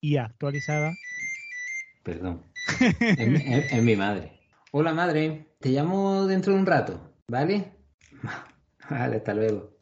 Y actualizada. Perdón. es, mi- es- es mi madre. Hola madre, te llamo dentro de un rato, ¿vale? Vale, hasta luego.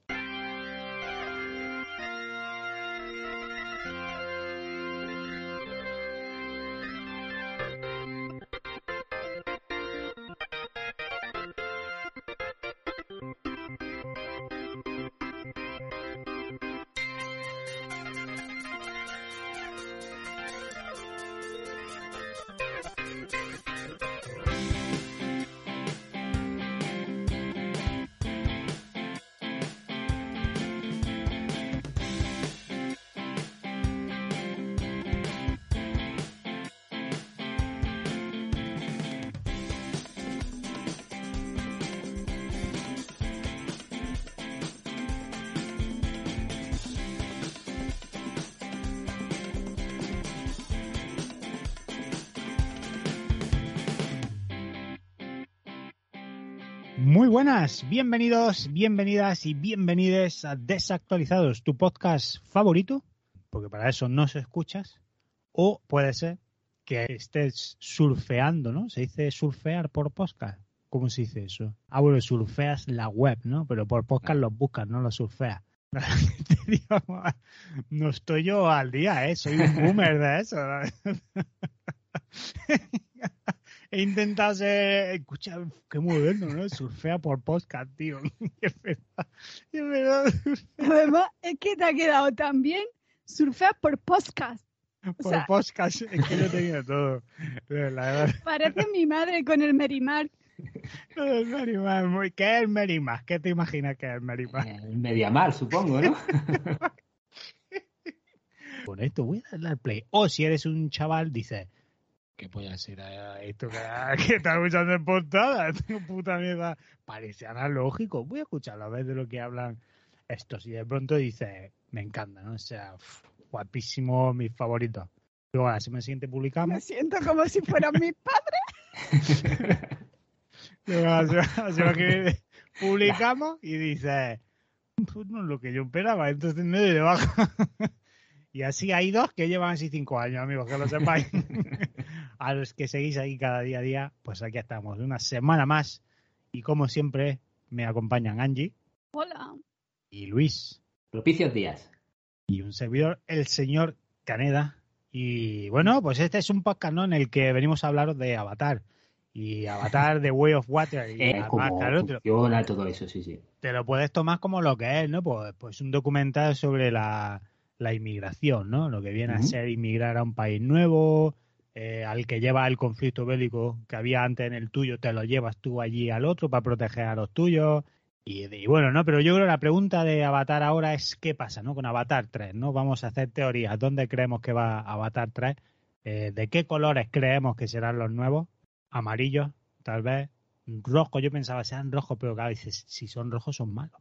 Buenas, bienvenidos, bienvenidas y bienvenides a Desactualizados, tu podcast favorito, porque para eso no se escuchas, o puede ser que estés surfeando, ¿no? Se dice surfear por podcast. ¿Cómo se dice eso? Ah, bueno, surfeas la web, ¿no? Pero por podcast los buscas, no los surfeas. No estoy yo al día, ¿eh? Soy un boomer de eso. He intentado ser, escucha, qué moderno, ¿no? Surfea por podcast, tío. Es verdad, es verdad. Además, es que te ha quedado tan bien surfear por podcast. Por sea- podcast, es que yo he tenido todo. La verdad, Parece mi madre con el Merimar. el Merimar, muy- ¿qué es el Merimar? ¿Qué te imaginas que es el Merimar? El Mediamar, supongo, ¿no? Con esto voy a darle al play. O si eres un chaval, dices, ¿qué ser eh, esto que, que está escuchando en portada? Tengo puta mierda. Parece analógico. Voy a escucharlo a ver de lo que hablan estos. Y de pronto dices, me encanta, ¿no? O sea, uf, guapísimo, mis favoritos. Luego, la semana siguiente Me publicamos. siento como si fueran mis padres. Luego, la semana, que publicamos y dices, pues no es lo que yo esperaba, entonces no de baja. Y así hay dos que llevan así cinco años, amigos, que lo sepáis. A los que seguís ahí cada día a día, pues aquí estamos, una semana más. Y como siempre, me acompañan Angie Hola. y Luis. Propicios días. Y un servidor, el señor Caneda. Y bueno, pues este es un podcast ¿no? en el que venimos a hablaros de Avatar. Y Avatar de Way of Water. Y Eh, además, como claro, te lo- funciona todo eso, sí, sí. te lo puedes tomar como lo que es, ¿no? Pues, pues un documental sobre la, la inmigración, ¿no? Lo que viene a ser inmigrar a un país nuevo, eh, al que lleva el conflicto bélico que había antes en el tuyo, te lo llevas tú allí al otro para proteger a los tuyos. Y, y bueno, ¿no? Pero yo creo que la pregunta de Avatar ahora es qué pasa, ¿no? Con Avatar 3, ¿no? Vamos a hacer teorías. ¿Dónde creemos que va Avatar 3? Eh, ¿De qué colores creemos que serán los nuevos? Amarillos, tal vez. Rojo, yo pensaba sean rojos, pero claro, dices, si son rojos son malos.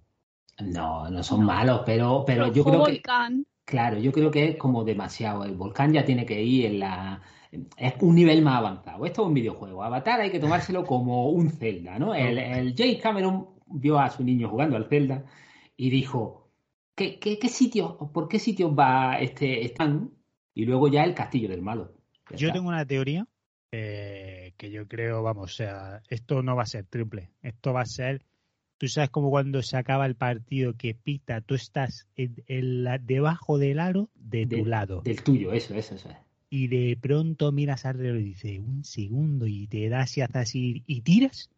No, no son malos, pero, pero yo creo que, volcán. Claro, yo creo que es como demasiado. El volcán ya tiene que ir en la... Es un nivel más avanzado. Esto es un videojuego. Avatar hay que tomárselo como un Zelda, ¿no? El, el James Cameron vio a su niño jugando al Zelda y dijo, ¿qué, qué, qué sitio, por qué sitios va este están? Y luego ya el castillo del malo. Yo tengo una teoría eh, que yo creo, vamos, o sea, esto no va a ser triple. Esto va a ser, tú sabes como cuando se acaba el partido que pita, tú estás en- en la- debajo del aro de tu lado. Del tuyo, eso, eso, eso. es. Y de pronto miras alrededor y dices, un segundo, y te das y haces así, y tiras.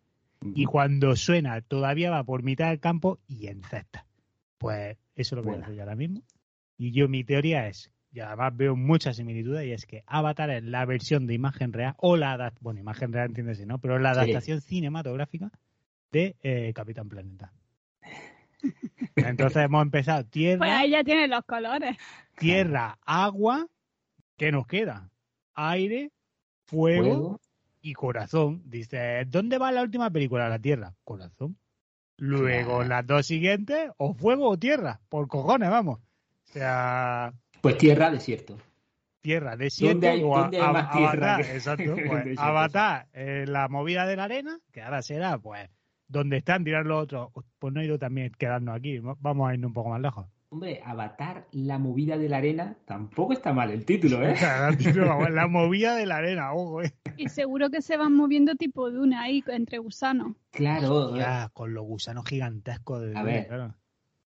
Y cuando suena, todavía va por mitad del campo y encesta. Pues eso es lo que voy a hacer yo ahora mismo. Y yo, mi teoría es, y además veo muchas similitudes, y es que Avatar es la versión de imagen real, o la adaptación, bueno, imagen real entiéndese, ¿no? Pero la Sí. adaptación cinematográfica de eh, Capitán Planeta. Entonces hemos empezado Pues tierra, ahí ya tienen los colores. tierra, agua, ¿qué nos queda? Aire, fuego, Fuego. y corazón. Dice, ¿dónde va la última película? La Tierra. Corazón. Luego, Claro. las dos siguientes, o fuego o tierra. Por cojones, vamos. O sea, Pues tierra, desierto. tierra, desierto ¿Dónde hay- o a- dónde hay a- más tierra Avatar, que- exacto, pues, desierto? Avatar, eh, la movida de la arena, que ahora será, pues, donde están tirar los otros, pues no he ido también quedarnos aquí, vamos a irnos un poco más lejos. Hombre, Avatar, la movida de la arena, tampoco está mal el título, ¿eh? la movida de la arena, ojo, eh. Y seguro que se van moviendo tipo duna ahí entre gusanos. Claro, eh, Ya, con los gusanos gigantescos de A ver. claro.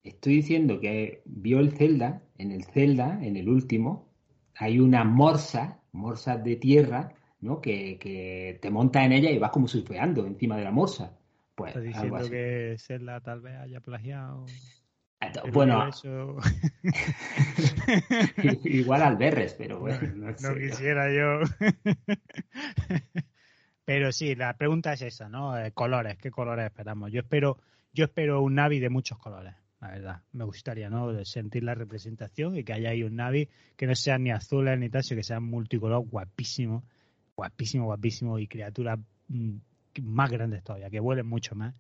estoy diciendo que vio el Zelda, en el Zelda, en el último, hay una morsa, morsa de tierra, ¿no? Que, que te montas en ella y vas como surfeando encima de la morsa. Pues Estás diciendo que Zelda tal vez haya plagiado. el Bueno, universo. igual al Berres, pero bueno, no, no sé. quisiera yo. Pero sí, la pregunta es esa, ¿no? Eh, colores, ¿qué colores esperamos? Yo espero, yo espero un Navi de muchos colores, la verdad. Me gustaría, ¿no? Sentir la representación y que haya ahí un Navi que no sean ni azules ni tal, sino que sean multicolor, guapísimo, guapísimo, guapísimo y criaturas mm, más grandes todavía, que vuelen mucho más.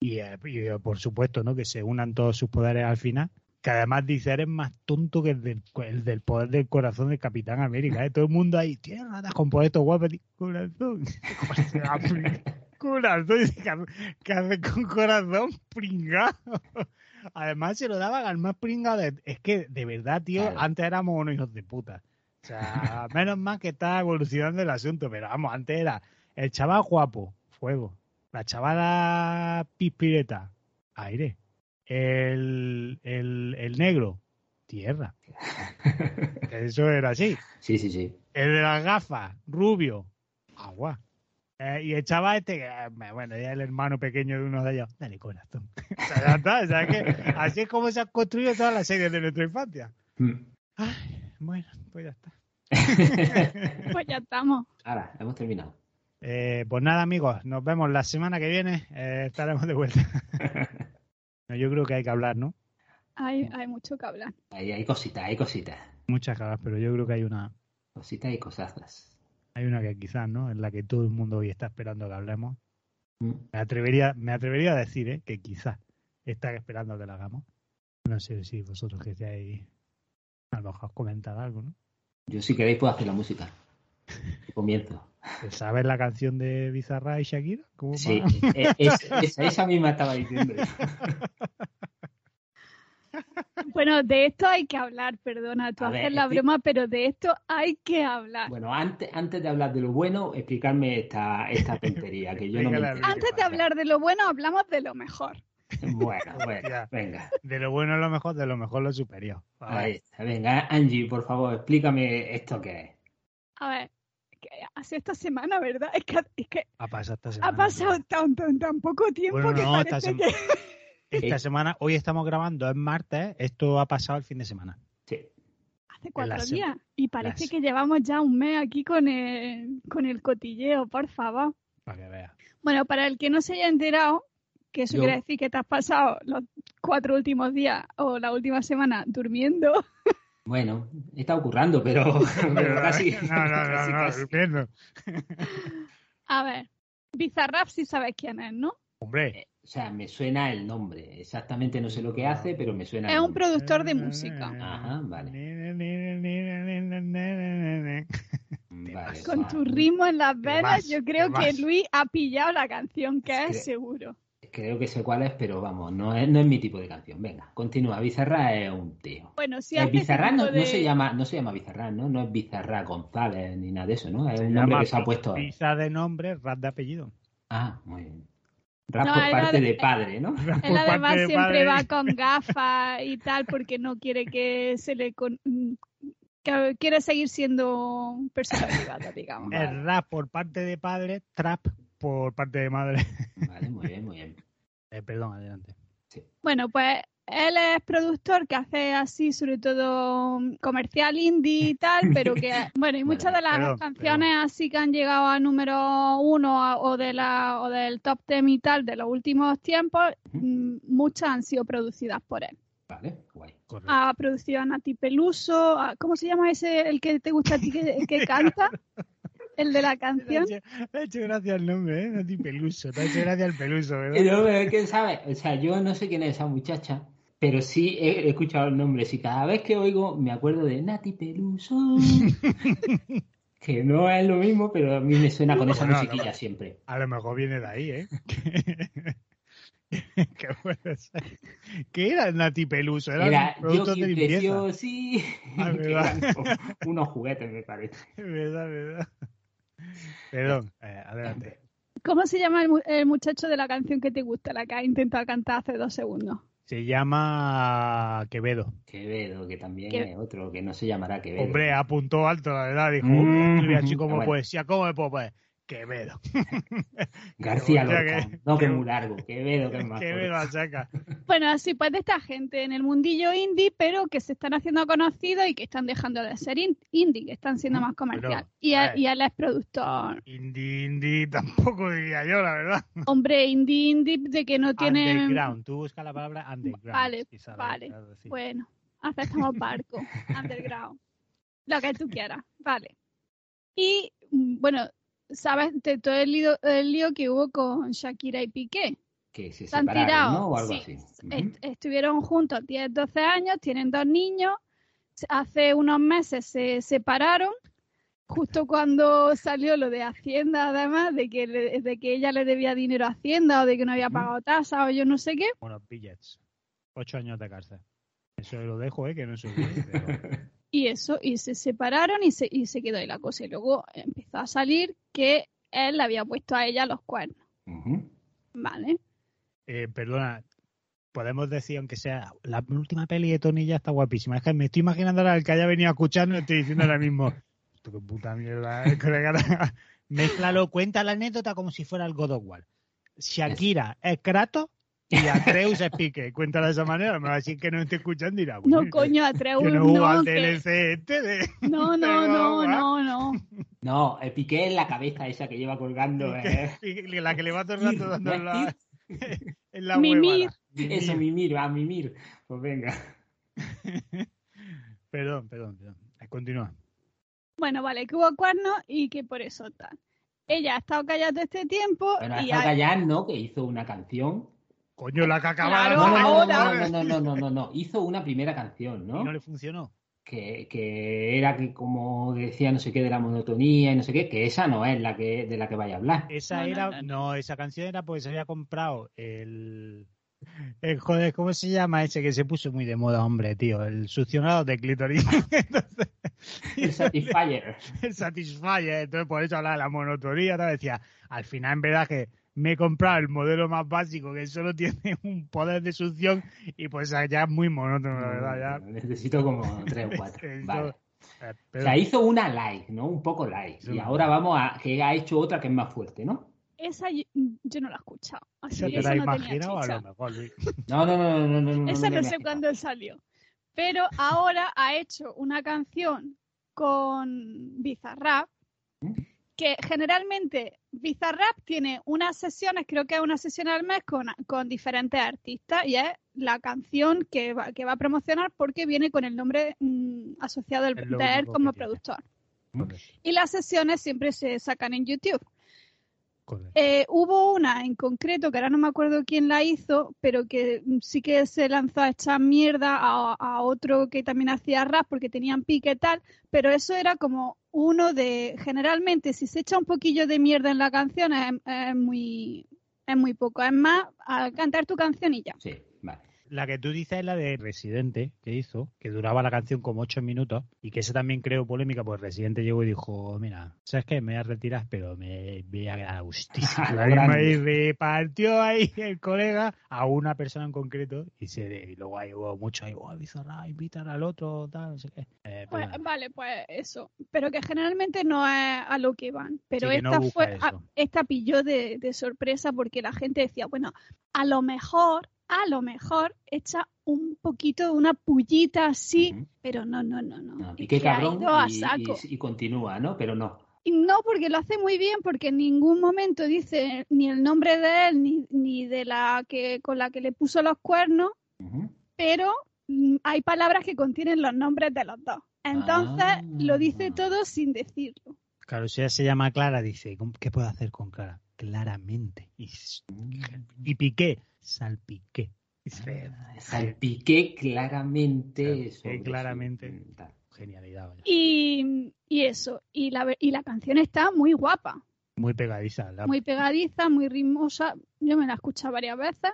Y, eh, y, eh, por supuesto, ¿no? Que se unan todos sus poderes al final. Que además dice, eres más tonto que el del, el del poder del corazón del Capitán América. ¿eh? Todo el mundo ahí, tierra, das con poder estos guapos. Corazón. corazón. ¿Qué hace- ¿Qué hace con corazón? Pringado. Además se lo daban al más pringado. de- Es que, de verdad, tío, Claro. antes éramos unos hijos de puta. O sea, menos mal que está evolucionando el asunto. Pero vamos, antes era el chaval guapo, fuego. La chavala pispireta, aire. El, el, el negro, tierra. Eso era así. Sí, sí, sí. El de las gafas, rubio, agua. Eh, y el chaval este, que, eh, bueno, ya el hermano pequeño de uno de ellos, dale corazón. o sea, ya está, o sea, que así es como se han construido todas las series de nuestra infancia. Mm. Ay, bueno, pues ya está. Pues ya estamos. Ahora, hemos terminado. Eh, pues nada, amigos, nos vemos la semana que viene. eh, estaremos de vuelta. No, Yo creo que hay que hablar, ¿no? Hay, hay mucho que hablar. Ahí hay cositas, hay cositas. Muchas caras, pero yo creo que hay una, Cositas y cosazas. hay una que quizás, ¿no? En la que todo el mundo hoy está esperando que hablemos. Mm. Me atrevería, me atrevería a decir, ¿eh? Que quizás están esperando que la hagamos. No sé si vosotros que seáis, a lo mejor comentar algo, ¿no? Yo si queréis puedo hacer la música. Comienzo. ¿Sabes la canción de Bizarra y Shakira? ¿Cómo Sí, e- es- esa, misma estaba diciendo. Bueno, de esto hay que hablar, perdona, tú A haces ver, la broma, pero de esto hay que hablar. Bueno, antes, antes de hablar de lo bueno, explicarme esta, esta tontería, que yo no me. Antes de hablar de lo bueno, hablamos de lo mejor. Bueno, bueno, Ya. venga. De lo bueno lo mejor, de lo mejor lo superior. Ahí está. Venga, Angie, por favor, explícame esto que es. A ver, que hace esta semana, ¿verdad? Es que, es que Ha pasado esta semana. ha pasado tan, tan, tan poco tiempo Bueno, que no, esta parece sema- que Esta semana, hoy estamos grabando, es martes, esto ha pasado el fin de semana. Sí. hace cuatro se- días. Y parece las- que llevamos ya un mes aquí con el, con el cotilleo, por favor. Para que veas. Bueno, para el que no se haya enterado, que eso Yo- quiere decir que te has pasado los cuatro últimos días o la última semana durmiendo. Bueno, está ocurriendo, pero, pero casi. No, no, no, casi, no, casi. durmiendo. A ver, Bizarrap sí sabes quién es, ¿no? Hombre. O sea, me suena el nombre. Exactamente no sé lo que hace, pero me suena Es el un productor de música. Ajá, vale. Vale, Con va. tu ritmo en las venas, más, yo creo ¿qué que? Luis ha pillado la canción que Es es que- seguro. Creo que sé cuál es, pero vamos, no es, no es mi tipo de canción. Venga, continúa. Bizarra es un tío. Bueno, si hace Bizarra no, no se llama, no se llama Bizarra, ¿no? No es Bizarra González ni nada de eso, ¿no? Es Se un nombre que se ha puesto. Pizza de nombre, rat de apellido. Ah, muy bien. Rap No, por parte de- de padre, ¿no? Él Por además parte de siempre padre. va con gafas y tal porque no quiere que se le... con- que quiere seguir siendo persona privada, digamos. Vale. El rap por parte de padre, trap por parte de madre. Vale, muy bien, muy bien. Eh, perdón, adelante. Bueno, pues él es productor que hace así, sobre todo comercial indie y tal, pero que, bueno, y muchas de las Perdón, canciones así que han llegado a número uno o, de la, o del top ten y tal de los últimos tiempos, mm, muchas han sido producidas por él. Vale, guay. Correcto. Ha producido a Nati Peluso. a- ¿Cómo se llama ese, el que te gusta a ti, que, el que canta? El de la Te canción. hecho, te ha hecho gracia el nombre, ¿eh? Nati Peluso. Te ha hecho gracia el Peluso, ¿verdad? Pero, pero, ¿qué sabe? O sea, yo no sé quién es esa muchacha, pero sí he, escuchado el nombre. Y cada vez que oigo me acuerdo de Nati Peluso. que no es lo mismo, pero a mí me suena con esa Bueno, musiquilla no. siempre. A lo mejor viene de ahí, ¿eh? ¿Qué puede ser? ¿Qué era Nati Peluso? Era, Era de limpieza. Ah, unos juguetes, me parece. verdad, verdad. Perdón, eh, adelante. ¿Cómo se llama el, mu- el muchacho de la canción que te gusta, la que has intentado cantar hace dos segundos? Se llama Quevedo. Quevedo, que también ¿Qué? es otro, que no se llamará Quevedo. Hombre, apuntó alto, la verdad. Dijo, Mm, escribe así como bueno. poesía. ¿Cómo me puedo poner? Quevedo. García Lorca. que- no, que muy largo. Quevedo, que es más Quevedo corto. a saca. Bueno, así pues de esta gente en el mundillo indie, pero que se están haciendo conocidos y que están dejando de ser in- indie, que están siendo más comercial. y, a y él es productor. Indie, indie, tampoco diría yo, la verdad. Hombre, indie, indie, de que no tiene... Underground. Tú busca la palabra underground. Vale, vale. claro, sí. Bueno, aceptamos barco, underground, lo que tú quieras, vale. Y mm, bueno, sabes de todo el lío, el lío que hubo con Shakira y Piqué. Que se Se han tirado, ¿no? O algo sí, así. est- estuvieron juntos 10, 12 años, tienen dos niños. Hace unos meses se separaron, justo cuando salió lo de Hacienda, además, de que, le- de que ella le debía dinero a Hacienda o de que no había pagado tasa o yo no sé qué. Bueno, billets. Ocho años de cárcel. Eso lo dejo, ¿eh? Que no soy bien, pero... Y eso, y se separaron y se, y se quedó ahí la cosa. Y luego empezó a salir que él le había puesto a ella los cuernos. ¿Vale? Eh, perdona, podemos decir, aunque sea la última peli de Tony ya está guapísima. Es que me estoy imaginando ahora el que haya venido a escuchar, estoy diciendo ahora mismo. Tú qué puta mierda, eh, colega. Mézclalo, cuenta la anécdota como si fuera el God of War. Shakira es Kratos y Atreus es Pique. Cuéntala de esa manera, me va a decir que no esté escuchando y dirá, No, coño, Atreus, que no jugó no, al que- DLC este de... no, no, no, no, no. No, el piqué en la cabeza esa que lleva colgando. ¿eh? La que le va todo el rato dando en la, en la Mimir. huevada. Eso, mimir, a mimir. Pues venga. Perdón, perdón, perdón. Eh, Continúa. Bueno, vale, que hubo cuernos y que por eso tal. Ella ha estado callada todo este tiempo Bueno, y ha- callar, ¿no? Que hizo una canción. Coño, la que acaba Claro, No, no, no, ahora. no, no, no, no, no, no. Hizo una primera canción, y ¿no? no le funcionó. Que, que era que como decía no sé qué de la monotonía y no sé qué, que esa no es la que de la que vaya a hablar. Esa No, no, era, no, no, esa canción era porque se había comprado el, el joder, ¿cómo se llama ese que se puso muy de moda, hombre, tío? El succionador de clítoris. Entonces, El Satisfyer. el Satisfyer, entonces por eso hablaba de la monotonía, tal, decía, al final en verdad que me he comprado el modelo más básico que solo tiene un poder de succión y pues ya es muy monótono, la verdad, ya. Necesito como tres o cuatro. Vale. Eh, O pero- sea, hizo una like, ¿no? Un poco like. Sí, Y ahora vamos a que ha hecho otra que es más fuerte, ¿no? esa yo, yo no la he escuchado. Así ¿Esa que te la no tenía o a lo mejor, Luis? No, no, no, no, no, no. Esa no sé cuándo salió. Pero ahora ha hecho una canción con Bizarrap, ¿Mm? Que generalmente Bizarrap tiene unas sesiones, creo que es una sesión al mes con, con diferentes artistas y es la canción que va, que va a promocionar porque viene con el nombre mm, asociado lo de él como tiene. productor. Y las sesiones siempre se sacan en YouTube. Eh, hubo una en concreto, que ahora no me acuerdo quién la hizo, pero que mm, sí que se lanzó a echar mierda a, a otro que también hacía rap porque tenían pique y tal, pero eso era como uno de, generalmente si se echa un poquillo de mierda en la canción es, es muy, es muy poco, es más a cantar tu canción y ya. Sí. La que tú dices es la de Residente que hizo, que duraba la canción como ocho minutos y que esa también creó polémica, pues Residente llegó y dijo, mira, ¿sabes qué? Me voy a retirar, pero me voy a quedar. A y repartió ahí el colega a una persona en concreto y, se, y luego ahí hubo mucho ahí, oh, Bizarra, invitar al otro, tal, no sé qué. Eh, Pues, perdona. vale, pues eso, pero que generalmente no es a lo que van, pero Sí, que no esta fue, eso. a- esta pilló de, de sorpresa porque la gente decía, bueno, a lo mejor, a lo mejor echa un poquito, una pullita así, pero no, no, no, no. No, es y qué ha cabrón ido a y, saco. y- y continúa, ¿no? Pero no. Y no, porque lo hace muy bien, porque en ningún momento dice ni el nombre de él, ni, ni de la que con la que le puso los cuernos, pero mm, hay palabras que contienen los nombres de los dos. Entonces Ah. lo dice todo sin decirlo. Claro, si ella se llama Clara, dice, ¿cómo- ¿qué puedo hacer con Clara? Claramente. Y, s- y piqué, salpiqué. Ah, Salpiqué claramente. Salpiqué claramente. Genialidad, vaya. Y, y eso, y la, y la canción está muy guapa, Muy pegadiza. La, muy pegadiza, muy ritmosa. Yo me la he escuchado varias veces.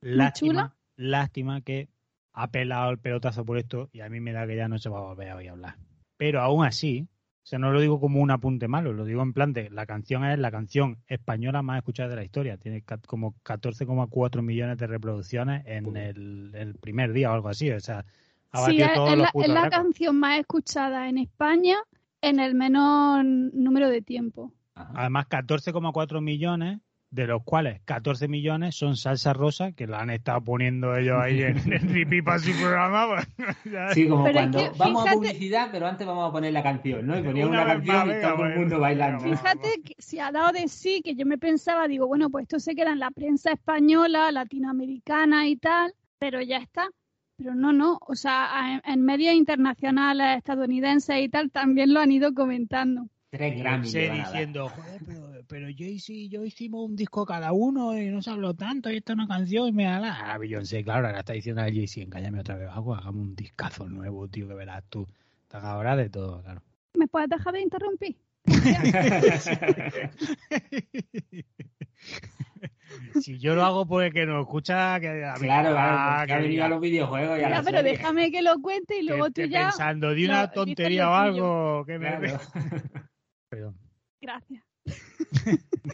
lástima, chula. lástima que ha pelado el pelotazo por esto y a mí me da que ya no se va a volver a hablar. Pero aún así, sea, no lo digo como un apunte malo, lo digo en plan de la canción es la canción española más escuchada de la historia. Tiene como 14,4 millones de reproducciones en el, el primer día o algo así. O sea, ha Sí, batido es, todos es los la, es la récords. canción más escuchada en España en el menor número de tiempo. Ajá. Además, 14,4 millones, de los cuales 14 millones son salsa rosa, que la han estado poniendo ellos ahí en, en repeat para su programa. pues, Sí, como Pero es cuando que, vamos a publicidad, pero antes vamos a poner la canción, ¿no? Y ponían Una canción más, y venga, todo el pues, mundo bailando. venga, Fíjate que si ha dado de sí, que yo me pensaba, digo, bueno, pues esto se queda en la prensa española, latinoamericana y tal, pero ya está. Pero no, no, o sea, en, en medios internacionales, estadounidenses y tal, también lo han ido comentando. Tres Grammys a diciendo, joder, pero, pero Jay-Z y yo hicimos un disco cada uno y no se habló tanto y esta es una canción y me da la... Ah, Beyoncé, claro, ahora está diciendo a Jay-Z, encállame otra vez, hago, hagamos un discazo nuevo, tío, que verás tú. Están ahora de todo, claro. ¿Me puedes dejar de interrumpir? si yo lo hago pues que nos escucha, que a mí- Claro, claro, porque ha que venido a los videojuegos y a pero serie. déjame que lo cuente y que luego tú esté ya. pensando, di lo- una tontería o algo, que me... Claro. Perdón. Gracias.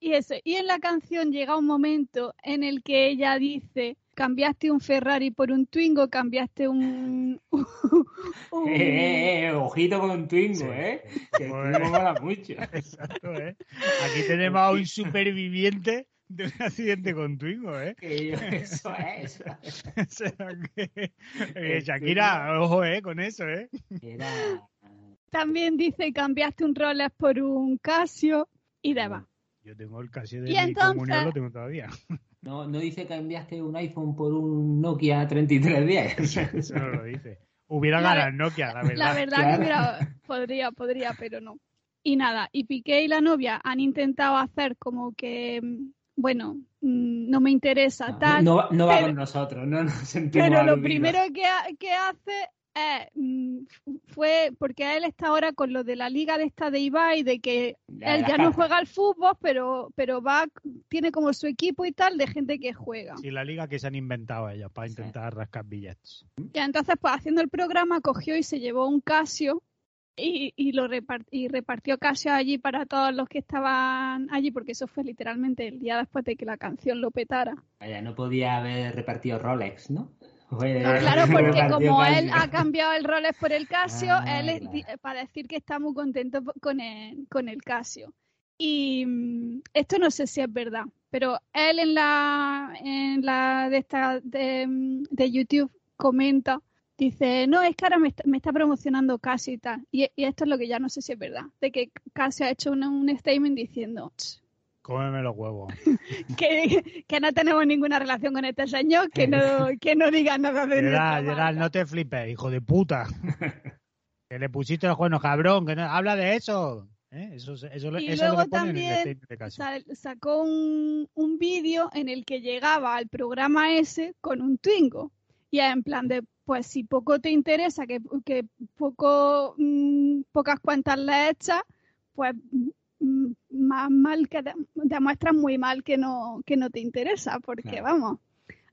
y eso, y en la canción llega un momento en el que ella dice, cambiaste un Ferrari por un Twingo, cambiaste un... un- Eh, eh, eh, ojito con Twingo, Sí. ¿eh? Que. Twingo mola mucho. Exacto, ¿eh? Aquí tenemos a un superviviente de un accidente con Twingo, ¿eh? Que yo- eso es. O sea que, eh, Shakira, ojo, ¿eh? Con eso, ¿eh? Era... También dice, cambiaste un Rolex por un Casio y demás. Yo tengo el Casio de Y mi entonces- comunión, lo tengo todavía. No, no dice que cambiaste un iPhone por un Nokia 3310. Eso no lo dice. Hubiera La ganado Nokia, la verdad. La verdad Claro. que hubiera- podría, podría, pero no. Y nada, y Piqué y la novia han intentado hacer como que, bueno, mm, no me interesa tal, No, va- no va Pero- con nosotros, no nos sentimos pero lo primero que, ha- que hace es, mm, fue, porque él está ahora con lo de la liga de esta de Ibai, de que él ya no juega al fútbol, pero, pero va, tiene como su equipo y tal de gente que juega. Sí, la liga que se han inventado ellos para Sí. intentar rascar billetes. Ya, entonces, pues haciendo el programa, cogió y se llevó un Casio y, y lo repart- y repartió Casio allí para todos los que estaban allí, porque eso fue literalmente el día después de que la canción lo petara. Vaya, no podía haber repartido Rolex, ¿no? Claro, porque como él ha cambiado el Rolex por el Casio, Ah, él es para decir que está muy contento con el, con el Casio. Y mm, esto no sé si es verdad, pero él en la, en la de, esta, de, mm, de YouTube comenta, dice, no, es que ahora me está, me está promocionando Casio y tal. Y, y esto es lo que ya no sé si es verdad, de que Casio ha hecho un, un statement diciendo "Ch, Cómeme los huevos. que, que no tenemos ninguna relación con este señor, que no, que no diga nada de Gerard, Gerard, marca". no te flipes, hijo de puta. que le pusiste los cuernos, cabrón, que no, habla de eso. ¿Eh? Eso, eso, eso Y es lo luego también. Sal- sacó un, un vídeo en el que llegaba al programa ese con un Twingo. Y en plan de, pues si poco te interesa, que, que poco, mm, pocas cuentas le echas, pues más mal que de- demuestras muy mal que no, que no te interesa, porque Claro. vamos,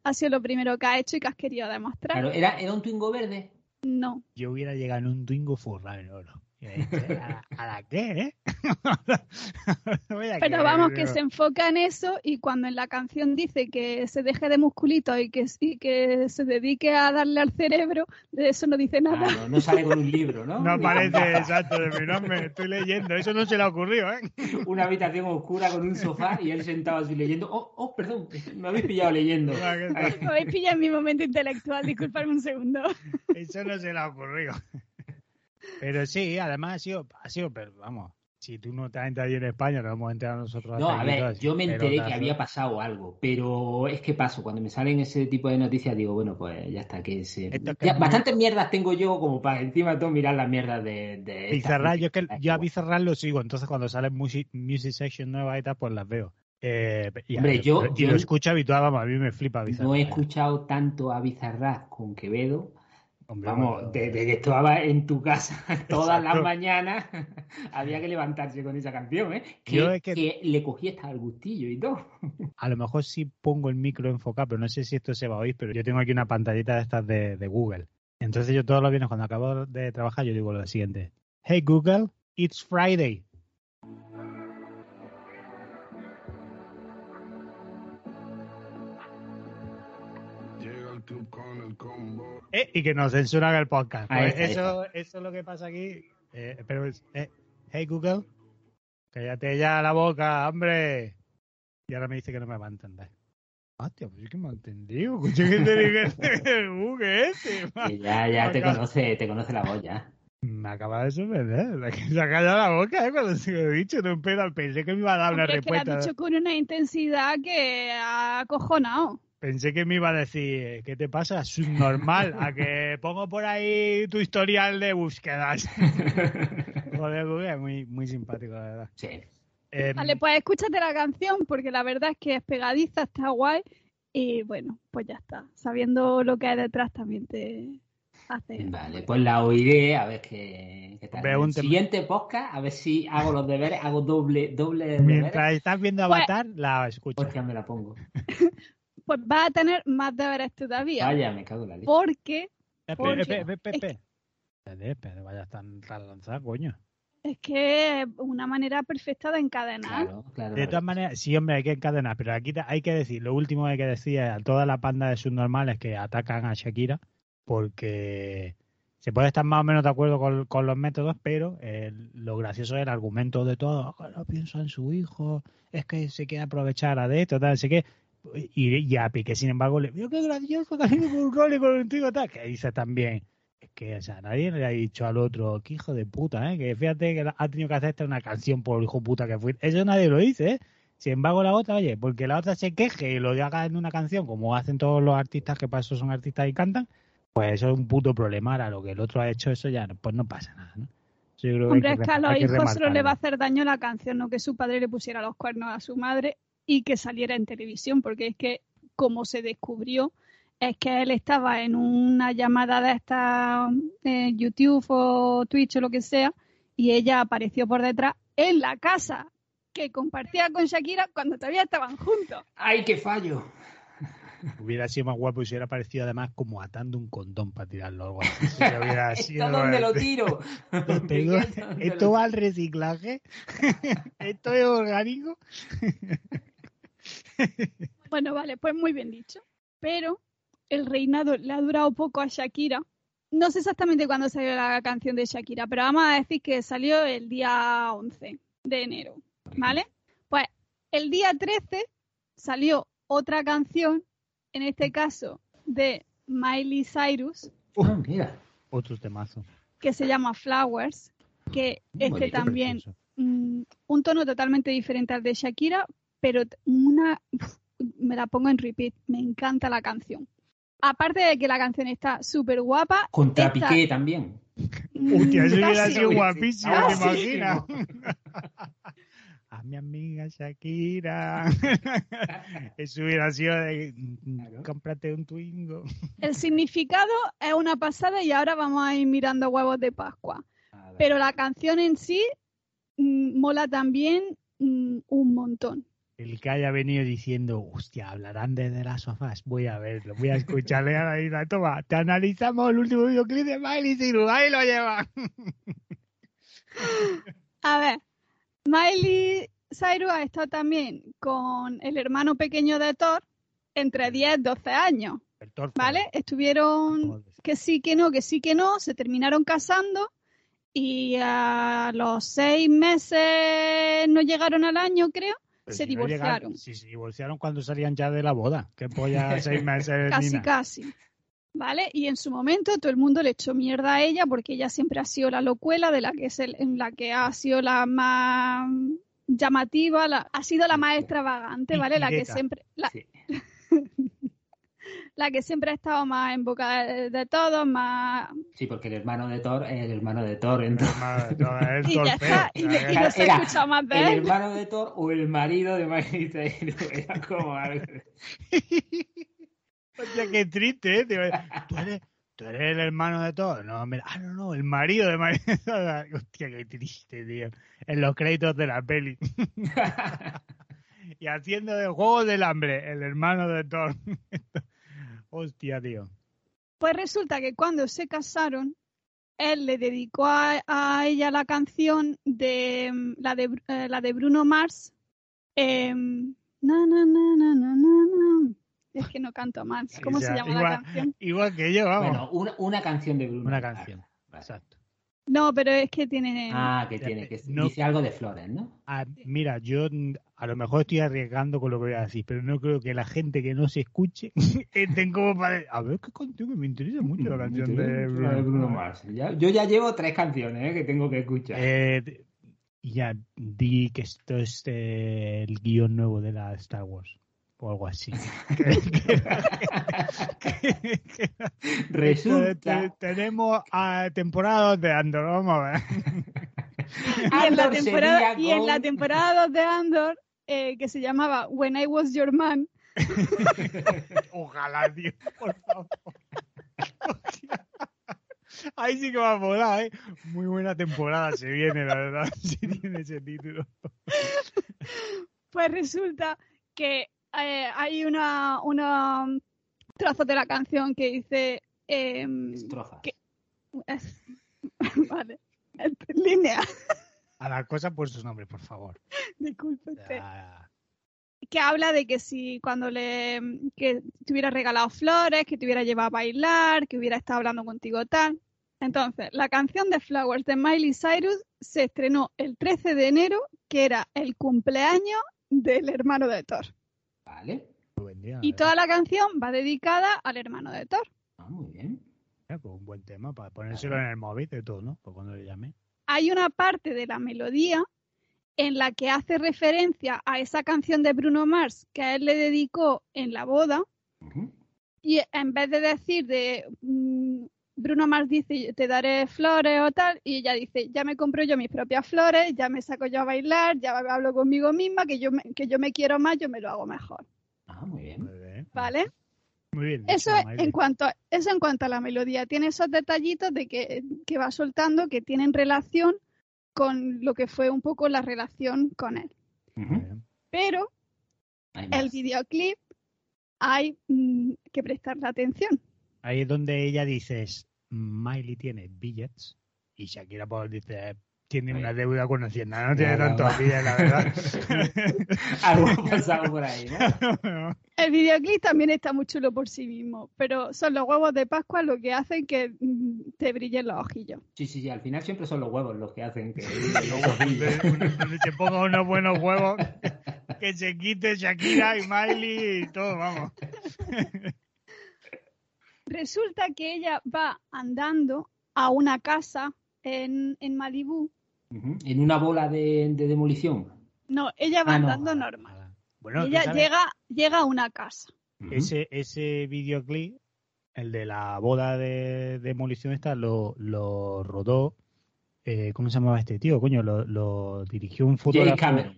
ha sido lo primero que has hecho y que has querido demostrar. Claro, ¿era, ¿era un Twingo verde? No. Yo hubiera llegado en un Twingo forrado en oro. ¿A la, a la qué, eh? No voy a Pero vamos, que se enfoca en eso y cuando en la canción dice que se deje de musculito y que, y que se dedique a darle al cerebro, de eso no dice nada. No, sale con un libro, ¿no? No aparece exacto de mi nombre, estoy leyendo. Eso no se le ha ocurrido, ¿eh? Una habitación oscura con un sofá y él sentado así leyendo. Oh, oh, perdón, me habéis pillado leyendo. Me habéis pillado en mi momento intelectual, disculpadme un segundo. Eso no se le ha ocurrido. Pero sí, además ha sido, ha sido, pero vamos, si tú no te has enterado ahí en España, nos hemos enterado nosotros. No, a ver, yo me enteré que había pasado algo, pero es que paso, cuando me salen ese tipo de noticias digo, bueno, pues ya está, que se... Es muy- bastantes mierdas tengo yo como para encima de todo mirar las mierdas de... de gente. yo es que yo a igual. Bizarrap lo sigo, entonces cuando sale music, music section nueva y tal, pues las veo. Eh, Hombre, yo- lo escucho habitual, vamos, a mí me flipa Bizarrap. No he escuchado tanto a Bizarrap con Quevedo, Hombre, vamos, desde que estaba en tu casa todas las mañanas, había que levantarse con esa canción, ¿eh? Que, Yo es que- que le cogí hasta el gustillo y todo. A lo mejor sí pongo el micro enfocado, pero no sé si esto se va a oír, pero yo tengo aquí una pantallita de estas de, de Google. Entonces yo todos los viernes cuando acabo de trabajar yo digo lo siguiente. Hey Google, it's Friday. Eh, y que nos censuran el podcast. Pues está, eso, eso es lo que pasa aquí. Eh, pero es, eh, hey Google, cállate ya la boca, hombre. Y ahora me dice que no me va a entender. Hostia, pues es que me ha entendido. Escuché que te dije el Google ese. Que ya, ya te conoce, te conoce la voz ya. Me acaba de sorprender. Se ha callado la boca ¿eh? cuando se lo he dicho. No espera, pensé que me iba a dar una Hombre, es que lo has respuesta. dicho con una intensidad que ha acojonado. Pensé que me iba a decir, ¿qué te pasa? Subnormal. A que pongo por ahí tu historial de búsquedas. Joder, Google, es muy, muy simpático, la verdad. Sí. Eh, Vale, pues escúchate la canción porque la verdad es que es pegadiza, está guay y bueno, pues ya está. Sabiendo lo que hay detrás también te hace. Vale, pues la oiré a ver qué, qué tal. El tema- siguiente podcast, a ver si hago los deberes, hago doble, doble deberes, mientras estás viendo Pues- Avatar, la escucho. porque me la pongo. Pues vas a tener más deberes todavía. Vaya, me cago en la leche. Porque Pepe, vaya tan lanzada, coño. es que es una manera perfecta de encadenar. Claro, claro. De todas maneras, sí, hombre, hay que encadenar, pero aquí hay que decir, lo último que hay que decir es a toda la panda de subnormales que atacan a Shakira, porque se puede estar más o menos de acuerdo con, con los métodos, pero eh, lo gracioso es el argumento de todo, "Ah, no piensa en su hijo, es que se quiere aprovechar a de esto, tal, sé que y, y a Piqué, sin embargo, le vio qué gracioso que sido con un rol y con un tío tal, que dice también, es que, o sea, nadie le ha dicho al otro, que hijo de puta, ¿eh? que fíjate que ha tenido que hacer esta una canción por el hijo puta que fue. Eso nadie lo dice, ¿eh? Sin embargo, la otra, oye, porque la otra se queje y lo haga en una canción, como hacen todos los artistas que para eso son artistas y cantan, pues eso es un puto problema. Ahora, lo que el otro ha hecho, eso ya, no- pues no pasa nada, ¿no? Que Hombre, hay es que que a los que hijos solo le va a hacer daño la canción, no que su padre le pusiera los cuernos a su madre y que saliera en televisión, porque es que como se descubrió, es que él estaba en una llamada de esta eh, YouTube o Twitch o lo que sea, y ella apareció por detrás en la casa que compartía con Shakira cuando todavía estaban juntos. ¡Ay, qué fallo! Hubiera sido más guapo si hubiera parecido además como atando un condón para tirarlo algo así. Hubiera sido ¿Esto dónde lo tiro? Tengo- ¿Dónde ¿Esto va al reciclaje? ¿Esto es orgánico? Bueno, vale, pues muy bien dicho. Pero el reinado le ha durado poco a Shakira. No sé exactamente cuándo salió la canción de Shakira, pero vamos a decir que salió el día 11 de enero, ¿vale? Pues el día 13 salió otra canción, en este caso de Miley Cyrus, Ah, mira. Otro temazo. que se llama Flowers, que este también mm, un tono totalmente diferente al de Shakira, pero una me la pongo en repeat, me encanta la canción. Aparte de que la canción está súper guapa, Contra esta- Piqué también. mm, Hostia, eso hubiera sido guapísimo, Ah, ¿te imaginas? A mi amiga Shakira. Eso hubiera sido de. mm, Claro. Cómprate un Twingo. El significado es una pasada y ahora vamos a ir mirando huevos de Pascua. A ver. Pero la canción en sí mm, mola también un montón. El que haya venido diciendo, hostia, hablarán desde las sofás. Voy a verlo, voy a escucharle a la isla. Toma, te analizamos el último videoclip de Miley Cyrus. Ahí lo lleva. A ver, Miley Cyrus ha estado también con el hermano pequeño de Thor entre 10 y 12 años. ¿vale? Estuvieron que sí, que no, que sí, que no, se terminaron casando y a los seis meses no llegaron al año, creo, se si no divorciaron. sí, se divorciaron cuando salían ya de la boda. Que polla seis meses. casi, Nina. casi. ¿vale? Y en su momento todo el mundo le echó mierda a ella porque ella siempre ha sido la locuela, de la que es el- en la que ha sido la más llamativa, la- ha sido la más extravagante, ¿vale? La que siempre, la, Sí. la que siempre ha estado más en boca de, de todos, más Sí, porque el hermano de Thor es el hermano de Thor. El Entonces, hermano de Thor, el y ya está, y, de- y ¿sabes? no se ha Era escuchado más de el él. hermano de Thor o el marido de Cyrus. Era como algo. Hostia, qué triste, ¿eh? ¿Tú eres, tú eres el hermano de Thor. No, mira, ah, no, no, el marido de María. Hostia, qué triste, tío. En los créditos de la peli. y haciendo de juego del hambre, el hermano de Thor. Hostia, tío. Pues resulta que cuando se casaron, él le dedicó a, a ella la canción de mm, la de, eh, la de Bruno Mars. em, na, na, na, na, na, na, na. Es que no canto más. ¿Cómo O sea, se llama igual, la canción? Igual que yo, vamos. Bueno, una, una canción de Bruno. Una Mars. canción. Exacto. No, pero es que tiene. Ah, que tiene, que No. dice algo de flores, ¿no? Ah, mira, yo a lo mejor estoy arriesgando con lo que voy a decir, pero no creo que la gente que no se escuche estén como para... A ver, qué canción que me interesa mucho la canción de Bruno Mars. Ya- yo ya llevo tres canciones ¿eh? que tengo que escuchar. Eh, y ya di que esto es eh, el guion nuevo de la Star Wars o algo así. Resulta. te- tenemos a temporadas de Andor, vamos a ver. y, en la temporada, y en la temporada 2 de Andor, eh, que se llamaba When I Was Your Man, Ojalá, tío, por favor. Hostia. Ahí sí que va a volar, ¿eh? Muy buena temporada se viene, la verdad, si tiene ese título. pues resulta que eh, hay una, una um, trozo de la canción que dice. em, Estrofas. que- es- vale. Línea, A la cosa por sus nombres, por favor. Ah, que habla de que si cuando le que te hubiera regalado flores, que te hubiera llevado a bailar, que hubiera estado hablando contigo tal. Entonces, la canción de Flowers de Miley Cyrus se estrenó el 13 de enero, que era el cumpleaños del hermano de Thor. Vale. día, Y toda la canción va dedicada al hermano de Thor. Ah, muy bien. pues un buen tema para ponérselo en el móvil de todo, ¿no? Por cuando le llame. Hay una parte de la melodía en la que hace referencia a esa canción de Bruno Mars que a él le dedicó en la boda, y en vez de decir de mm, Bruno Mars dice te daré flores o tal y ella dice ya me compro yo mis propias flores ya me saco yo a bailar ya hablo conmigo misma que yo me, que yo me quiero más yo me lo hago mejor Ah, muy bien. Muy bien. vale Muy bien. eso en cuanto a, eso en cuanto a la melodía. Tiene esos detallitos de que, que va soltando que tienen relación con lo que fue un poco la relación con él. Pero el videoclip hay mm, que prestarle atención Ahí es donde ella dice, Miley tiene billets y Shakira pues dice, tiene Ahí. una deuda con Hacienda, no tiene más. billetes, la verdad. Algo ha pasado por ahí, ¿no? El videoclip también está muy chulo por sí mismo, pero son los huevos de Pascua lo que hacen que mm, te brillen los ojillos. Sí, sí, sí. Al final siempre son los huevos los que hacen que. Donde, donde se ponga unos buenos huevos, que se quite Shakira y Miley y todo, vamos. Resulta que ella va andando a una casa en, en Malibú. En una bola de, de demolición. No, ella va Ah, no. andando normal. Bueno, ella llega, llega a una casa. Ese, ese videoclip, el de la boda de demolición esta, lo, lo rodó, eh, ¿cómo se llamaba este tío? Coño, lo, lo dirigió un fotógrafo. Cameron.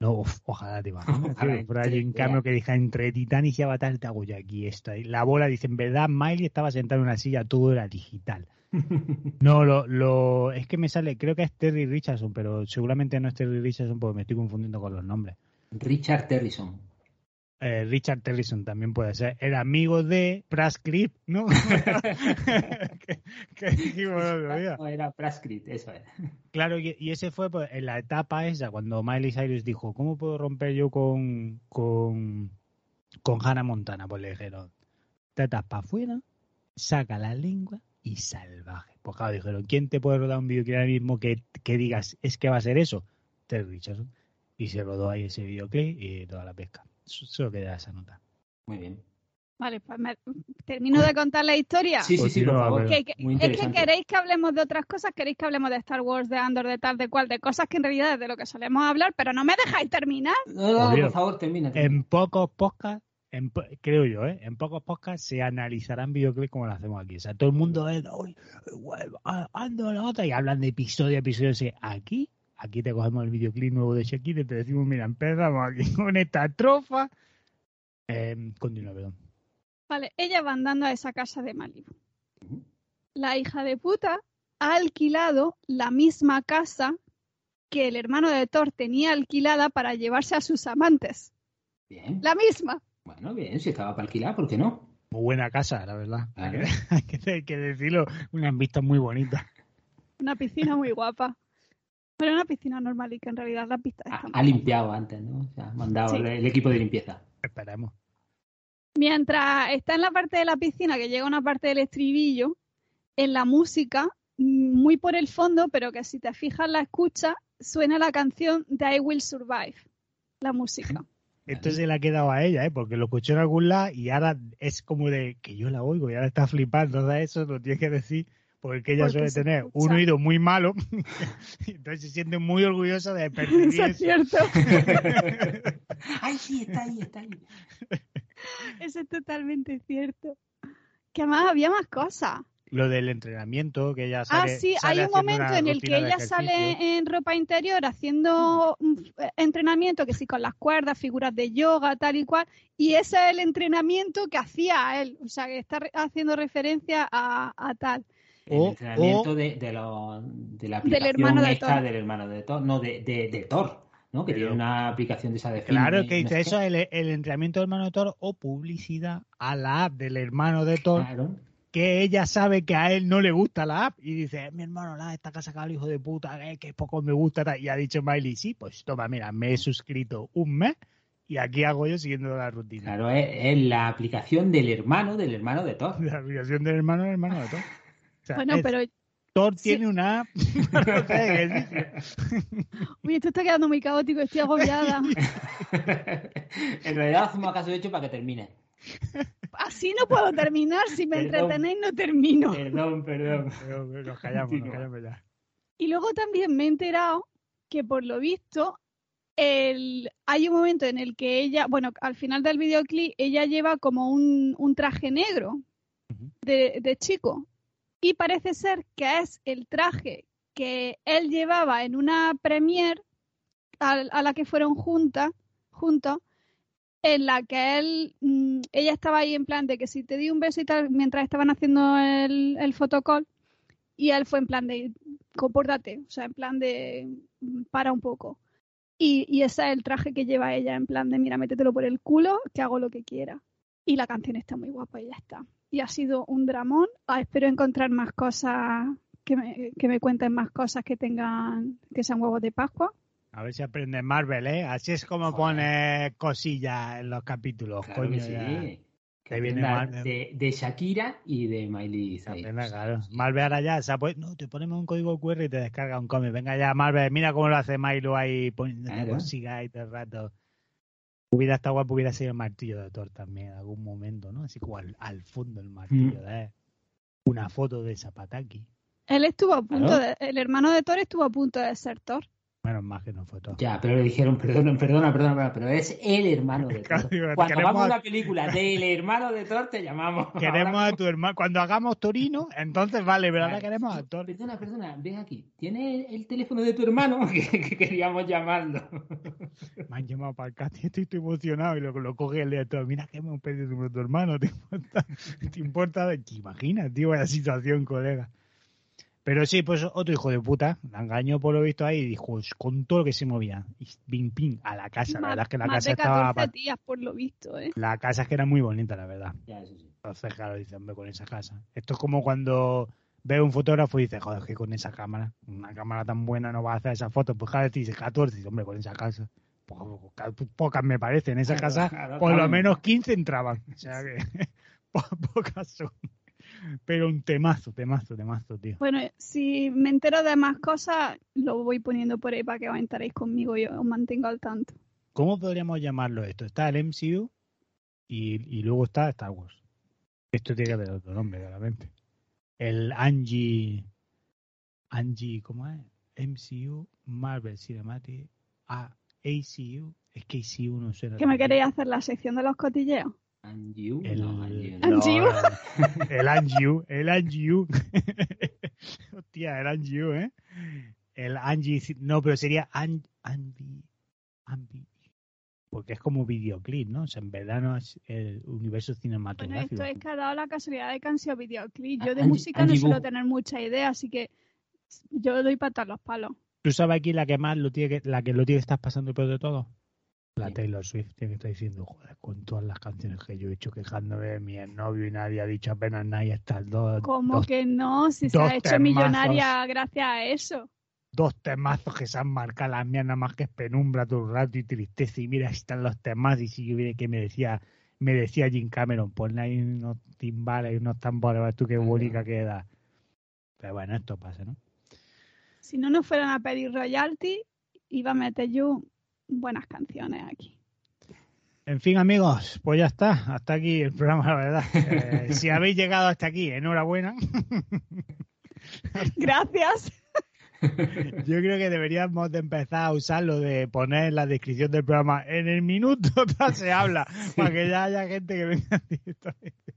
No, ojalá te imaginas, Ojalá, por ahí sí, cambio que dije entre Titanic y Avatar te hago yo aquí esta. La bola dice, en verdad Miley estaba sentado en una silla, todo era digital. No, lo, lo, es que me sale, creo que es Terry Richardson, pero seguramente no es Terry Richardson porque me estoy confundiendo con los nombres. Richard Terrison. Eh, Richard Terrison también puede ser. Era amigo de Prascript, ¿no? que, que dijimos el otro día. No, era Prescrit, eso es. Claro, y, y ese fue pues, en la etapa esa, cuando Miley Cyrus dijo, ¿cómo puedo romper yo con, con, con Hannah Montana? Pues le dijeron, tetas para afuera, saca la lengua y salvaje. Pues claro, dijeron, ¿quién te puede rodar un videoclip ahora mismo que, que digas, es que va a ser eso? Terry Richardson. Y se rodó ahí ese videoclip y toda la pesca. Solo queda esa nota. Muy bien. Vale, pues me- termino de contar la historia. Sí, sí, Pues sí, por favor. ver. Que- que- Muy es que queréis que hablemos de otras cosas, queréis que hablemos de Star Wars, de Andor, de tal, de cual, de cosas que en realidad es de lo que solemos hablar, pero no me dejáis terminar. No, no, Obvio. por favor, termina. En pocos podcasts, en po- creo yo, ¿eh? en pocos podcasts se analizarán videoclips como lo hacemos aquí. O sea, todo el mundo es, "Uy, guay, ah, ando la otra", y hablan de episodio a episodio. sí. Aquí, aquí te cogemos el videoclip nuevo de Shakira y te decimos, mira, empezamos aquí con esta trofa. Eh, continúa, perdón. Vale, ella va andando a esa casa de Malibu. La hija de puta ha alquilado la misma casa que el hermano de Thor tenía alquilada para llevarse a sus amantes. Bien. La misma. Bueno, bien, si estaba para alquilar, ¿por qué no? Muy buena casa, la verdad. Hay Claro. que, hay que- hay que decirlo, unas vistas muy bonitas. Una piscina muy guapa. Pero una piscina normal y que en realidad las vistas Ha, ha limpiado antes, ¿no? O sea, ha mandado Sí. el, el equipo de limpieza. Esperemos. Mientras está en la parte de la piscina, que llega una parte del estribillo, en la música, mm, muy por el fondo, pero que si te fijas la escucha, suena la canción de I Will Survive, la música. Esto se le ha quedado a ella, ¿eh? porque lo escuchó en algún lado y ahora es como de que yo la oigo y ahora está flipando. Entonces eso lo tienes que decir porque ella Porque suele tener escucha. un oído muy malo. entonces se siente muy orgullosa de percibir Eso es cierto. ¡Ay, sí, está ahí, está ahí! Eso es totalmente cierto. Que además había más cosas. Lo del entrenamiento, que ella Ah, sale. sí, sale hay un momento en el que ella sale en ropa interior haciendo un f- entrenamiento, que sí, con las cuerdas, figuras de yoga, tal y cual, y ese es el entrenamiento que hacía él, o sea, que está haciendo referencia a, a tal. El O- entrenamiento o- de, de, lo- de la aplicación hermano de esta Thor. del hermano de Thor. No, de, de, de Thor, ¿no? Que Pero- tiene una aplicación de esa de Claro film, que dice eso, el, el entrenamiento del hermano de Thor o publicidad a la app del hermano de Thor, Claro. que ella sabe que a él no le gusta la app y dice, "Eh, mi hermano, la esta casa que hijo de puta, eh, que poco me gusta. tal". Y ha dicho Miley, sí, pues toma, mira, me he suscrito un mes y aquí hago yo siguiendo la rutina. Claro, es, es la aplicación del hermano del hermano de Thor. La aplicación del hermano del hermano de Thor. Sea, Bueno, es- pero, Thor sí. tiene una uy, esto está quedando muy caótico, estoy agobiada. en realidad hacemos caso hecho para que termine. Así no puedo terminar, si me Perdón. entretenéis no termino. Perdón, perdón. Pero nos callamos, nos callamos ya. Y luego también me he enterado que por lo visto el, hay un momento en el que ella, bueno, al final del videoclip, ella lleva como un, un traje negro de chico. Y parece ser que es el traje que él llevaba en una premiere a, la que fueron juntas, juntos, en la que él, mm, ella estaba ahí en plan de que si te di un beso y tal, mientras estaban haciendo el, el fotocall, y él fue en plan de compórtate, o sea, en plan de mm, para un poco. Y, y ese es el traje que lleva ella, en plan de mira, métetelo por el culo, que hago lo que quiera. Y la canción está muy guapa y ya está. Y ha sido un dramón. Ah, espero encontrar más cosas, que me, que me cuenten más cosas que tengan, que sean huevos de Pascua. A ver si aprende Marvel, ¿eh? Así es como Joder. pone cosillas en los capítulos, Claro coño. que sí. ya. Que Ahí viene aprenda mal. de, de Shakira y de Miley Cyrus. Aprenda, claro. Marvel ahora ya, se ha puesto- no, te ponemos un código QR y te descarga un cómic. Venga ya, Marvel, mira cómo lo hace Milo ahí poniendo Claro. ahí todo el rato. Hubiera estado guapo, hubiera sido el martillo de Thor también en algún momento, ¿no? Así como al, al fondo el martillo Mm. de una foto de Zapataki. Él estuvo a punto de, el hermano de Thor estuvo a punto de ser Thor. Menos mal que no fue Thor. Ya, pero le dijeron, perdona, perdona, perdona, pero es el hermano de Thor. Cuando queremos hagamos a- una película del hermano de Thor, te llamamos. Queremos Ahora- a tu hermano. Cuando hagamos Torino, entonces vale, pero ahora queremos a Thor. Perdona, perdona, ven aquí. ¿Tienes el teléfono de tu hermano? Que, que queríamos llamarlo. Me han llamado para el casting, estoy, estoy emocionado y lo, lo coge el director. Mira que hemos perdido tu, tu hermano, ¿te importa? ¿Te importa? ¿Te imaginas, tío, vaya situación, colega? Pero sí, pues otro hijo de puta, la engañó por lo visto ahí y dijo, con todo lo que se movía, y pim, pim, a la casa. La verdad es que la más casa de estaba... 14 tías, por lo visto, ¿eh? La casa es que era muy bonita, la verdad. Ya, eso sí. Entonces, claro, dice, hombre, con esa casa. Esto es como cuando ve un fotógrafo y dice, joder, que con esa cámara, una cámara tan buena no va a hacer esa foto. Pues cada vez te dice 14, y dice, hombre, con esa casa. po- ca- Pocas me parecen, en esa Claro, casa claro, por lo menos 15 entraban. O sea que po- pocas son. Pero un temazo, temazo, temazo, tío. Bueno, si me entero de más cosas, lo voy poniendo por ahí para que os enteréis conmigo y os mantengo al tanto. ¿Cómo podríamos llamarlo esto? Está el MCU, Y, y luego está Star Wars. Esto tiene que tener otro nombre, claramente. El Angie. Angie, ¿cómo es? MCU, Marvel Cinematic, A, ACU. Es que ACU no suena. ¿Que me queréis hacer la sección de los cotilleos? And you, El, no, you. no, el Angiu, el Angiu. Hostia, el Angiu, ¿eh? El Angie, no, pero sería An, Anvi, Anvi, porque es como videoclip, ¿no? O sea, en verdad no es el universo Bueno, cinematográfico. esto es que ha dado la casualidad de que han sido videoclips. Yo de Angie- música no Angie suelo Boo. tener mucha idea, así que yo doy patas los palos. ¿Tú sabes aquí la que más lo tiene que, la que lo tiene que estar pasando peor de todo? La. Taylor Swift tiene que estar diciendo, joder, con todas las canciones que yo he hecho quejándome de mi novio y nadie ha dicho apenas nada y estas dos, dos que no, si se ha hecho temazos. millonaria gracias a eso. dos temazos que se han marcado las mías, nada más que es penumbra todo el rato y tristeza. Y mira, están los temas. Y si yo viene que me decía, me decía Jim Cameron, ponle ahí unos timbales y unos tambores, tú qué bonita queda. Pero bueno, esto pasa, ¿no? Si no nos fueran a pedir royalty, iba a meter yo buenas canciones aquí. En fin, amigos, pues ya está. Hasta aquí el programa, la verdad. Eh, si habéis llegado hasta aquí, enhorabuena. Gracias. Yo creo que deberíamos de empezar a usar lo de poner en la descripción del programa en el minuto tal se habla, para que ya haya gente que venga directamente.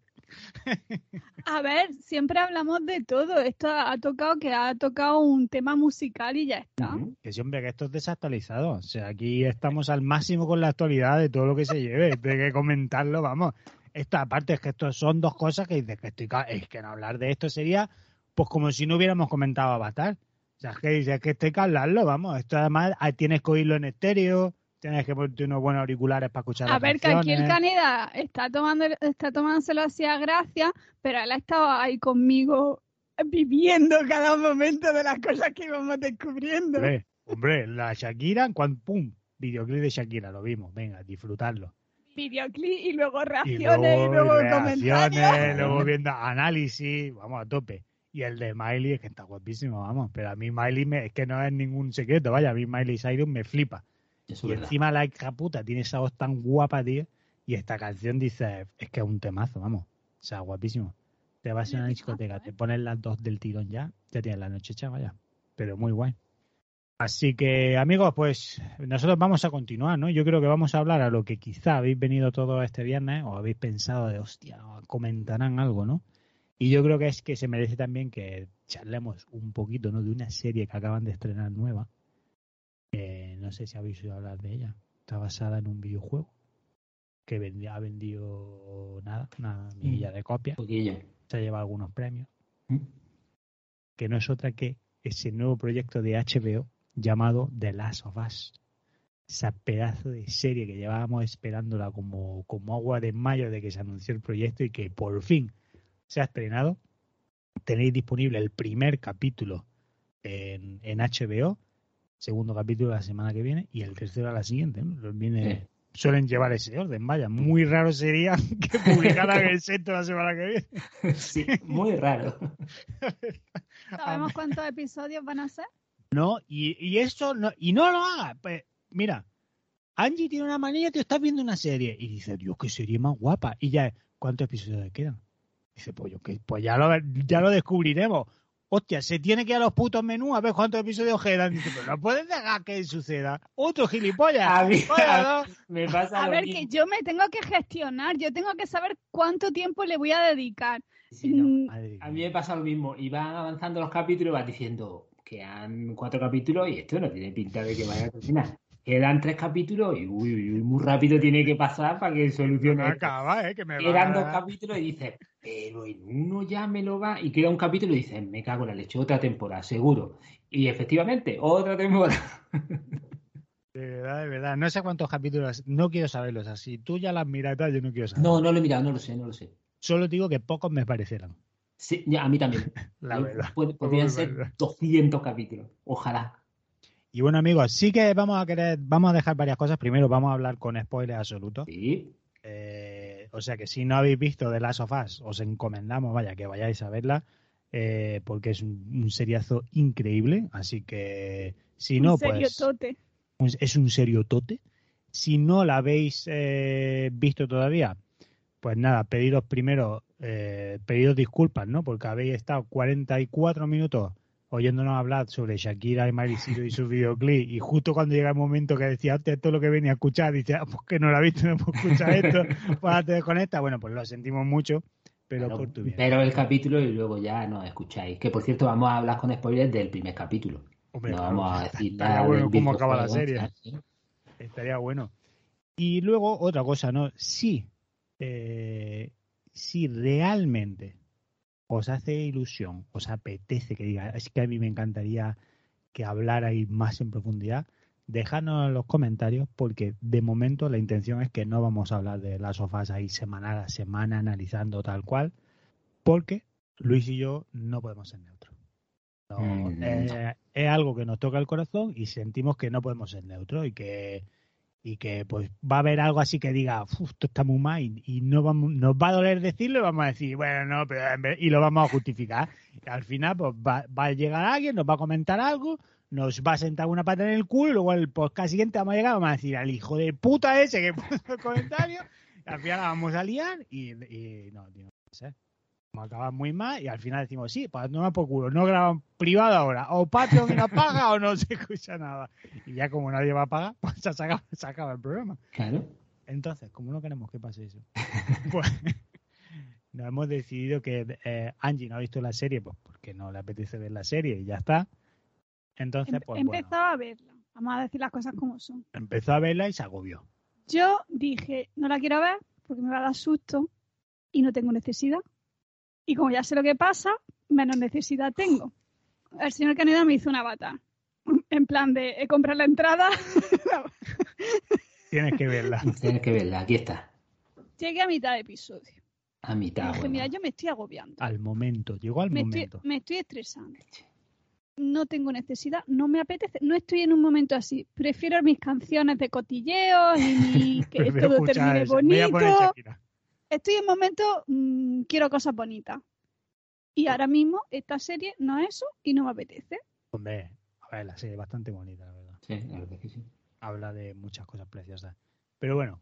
A ver, siempre hablamos de todo. Esto ha tocado que ha tocado un tema musical y ya está. Que sí, hombre, que esto es desactualizado. O sea, aquí estamos al máximo con la actualidad de todo lo que se lleve. De que comentarlo, vamos. Esta aparte es que esto son dos cosas que dices que estoy es que no hablar de esto sería pues como si no hubiéramos comentado Avatar. O sea, es que dices que estoy que hablarlo, vamos. Esto además ah, tienes que oírlo en estéreo, tienes que ponerte unos buenos auriculares para escuchar A las ver, que aquí el. Caneda está tomando, está tomándoselo así a gracia, pero él ha estado ahí conmigo viviendo cada momento de las cosas que íbamos descubriendo. Hombre, hombre, la Shakira, cuando pum, videoclip de Shakira, lo vimos, venga, disfrutarlo. Videoclip y luego Y reacciones y luego luego, reacciones, comentarios. luego viendo análisis, vamos a tope. Y el de Miley es que está guapísimo, vamos. Pero a mí Miley me- es que no es ningún secreto, vaya, a mí Miley Cyrus me flipa. Eso y verdad. encima la hija puta tiene esa voz tan guapa, tío. Y esta canción dice, es que es un temazo, vamos. O sea, guapísimo. Te vas a una discoteca, ¿eh? te pones las dos del tirón ya, ya tienes la noche hecha, vaya. Pero muy guay. Así que, amigos, pues nosotros vamos a continuar, ¿no? Yo creo que vamos a hablar a lo que quizá habéis venido todo este viernes o habéis pensado de, hostia, comentarán algo, ¿no? Y yo creo que es que se merece también que charlemos un poquito, ¿no? De una serie que acaban de estrenar nueva. Eh, no sé si habéis oído hablar de ella. Está basada en un videojuego que vendi- ha vendido nada, una milla de copias. Se ha llevado algunos premios. ¿Mm? Que no es otra que ese nuevo proyecto de HBO llamado The Last of Us. Esa pedazo de serie que llevábamos esperándola como, como agua de mayo de que se anunció el proyecto y que por fin se ha estrenado. Tenéis disponible el primer capítulo en, en HBO, segundo capítulo la semana que viene y el tercero a la siguiente. ¿no? Los viene, Sí. Suelen llevar ese orden, vaya. Muy raro sería que publicaran el sexto la semana que viene. Sí, muy raro. ¿Sabemos cuántos episodios van a ser? No, y, y eso no, y no lo haga. Pues, mira, Angie tiene una manía, te estás viendo una serie y dice, Dios, qué serie más guapa. Y ya, ¿cuántos episodios quedan? Dice, pues, yo, pues ya, lo, ya lo descubriremos. Hostia, se tiene que ir a los putos menús a ver cuántos episodios quedan. Dice, pero no puedes dejar que suceda. Otro gilipollas. A. Me pasa A lo ver, mismo. que yo me tengo que gestionar, yo tengo que saber cuánto tiempo le voy a dedicar. Sí, no. Mm, A mí me pasa lo mismo. Y van avanzando los capítulos y vas diciendo que han cuatro capítulos y esto no tiene pinta de que vaya a terminar. Quedan tres capítulos y uy, uy, uy, muy rápido tiene que pasar para que solucione. Acaba, ¿eh? Que me va Quedan a dos capítulos y dices, pero en uno ya me lo va. Y queda un capítulo y dices, me cago en la leche, otra temporada, seguro. Y efectivamente, otra temporada. De verdad, de verdad. No sé cuántos capítulos, no quiero saberlos así. Tú ya las miras yo no quiero saber. No, no lo he mirado, no lo sé, no lo sé. Solo digo que pocos me parecerán. Sí, ya, a mí también. La Yo- verdad. pod- podrían ser verdad. 200 capítulos. Ojalá. Y bueno, amigos, sí que vamos a querer, vamos a dejar varias cosas. Primero, vamos a hablar con spoilers absolutos. Sí. Eh, o sea que si no habéis visto The Last of Us, os encomendamos, vaya, que vayáis a verla, eh, porque es un, un seriazo increíble. Así que si no, en serio, pues tote. un- es un serio tote. Si no la habéis eh, visto todavía, pues nada, pediros primero, eh, pediros disculpas, ¿no? Porque habéis estado 44 minutos oyéndonos hablar sobre Shakira y Cyrus y su videoclip y justo cuando llega el momento que decía, hostia, esto es lo que venía a escuchar, dice, ah, pues que no lo ha visto, no puedo escuchar esto, pues te desconecta. Bueno, pues lo sentimos mucho, pero Claro, por tu bien. pero el capítulo y luego ya nos escucháis. Que por cierto, vamos a hablar con spoilers del primer capítulo. Hombre, no claro, vamos a decir estaría nada bueno cómo acaba la serie. Estaría bueno. Y luego otra cosa, ¿no? Si, eh, si realmente os hace ilusión, os apetece que diga, es que a mí me encantaría que hablarais más en profundidad, dejadnos en los comentarios porque de momento la intención es que no vamos a hablar de las sofás ahí semana a semana analizando tal cual, porque Luis y yo no podemos ser neutros. No, Mm. eh, es algo que nos toca el corazón y sentimos que no podemos ser neutros y que y que pues va a haber algo así que diga, "Uf, esto está muy mal y, no vamos, nos va a doler decirlo y vamos a decir, bueno, no, pero y lo vamos a justificar. Al final pues va, va a llegar alguien, nos va a comentar algo, nos va a sentar una pata en el culo y luego el podcast siguiente vamos a llegar vamos a decir al hijo de puta ese que puso el comentario, y al final la vamos a liar y, no, tío, no puede ser. Vamos a acabar muy mal y al final decimos, sí, pues no me por culo, no graban privado ahora, o Patreon y nos paga o no se escucha nada. Y ya como nadie va a pagar, pues se acaba, se acaba el programa. Claro. Entonces, como no queremos que pase eso, pues nos hemos decidido que eh, Angie no ha visto la serie, pues porque no le apetece ver la serie y ya está. Entonces, Em- pues bueno, a verla. Vamos a decir las cosas como son. empezó a verla y se agobió. Yo dije, no la quiero ver porque me va a dar susto y no tengo necesidad. Y como ya sé lo que pasa, menos necesidad tengo. El señor Caneda me hizo una bata. En plan de he comprado la entrada. Tienes que verla. Tienes que verla. Aquí está. Llegué a mitad de episodio. A mitad. dije, bueno. mira, yo me estoy agobiando. Al momento, llegó al Me estoy, momento. me estoy estresando. No tengo necesidad, no me apetece, no estoy en un momento así. Prefiero mis canciones de cotilleo y mi- que todo termine eso. Voy a poner bonito. Estoy en momento, mm, quiero cosas bonitas. Y ahora mismo esta serie no es eso y no me apetece. Hombre, a ver, la serie es bastante bonita, la verdad. Sí, la verdad que sí. habla de muchas cosas preciosas. Pero bueno,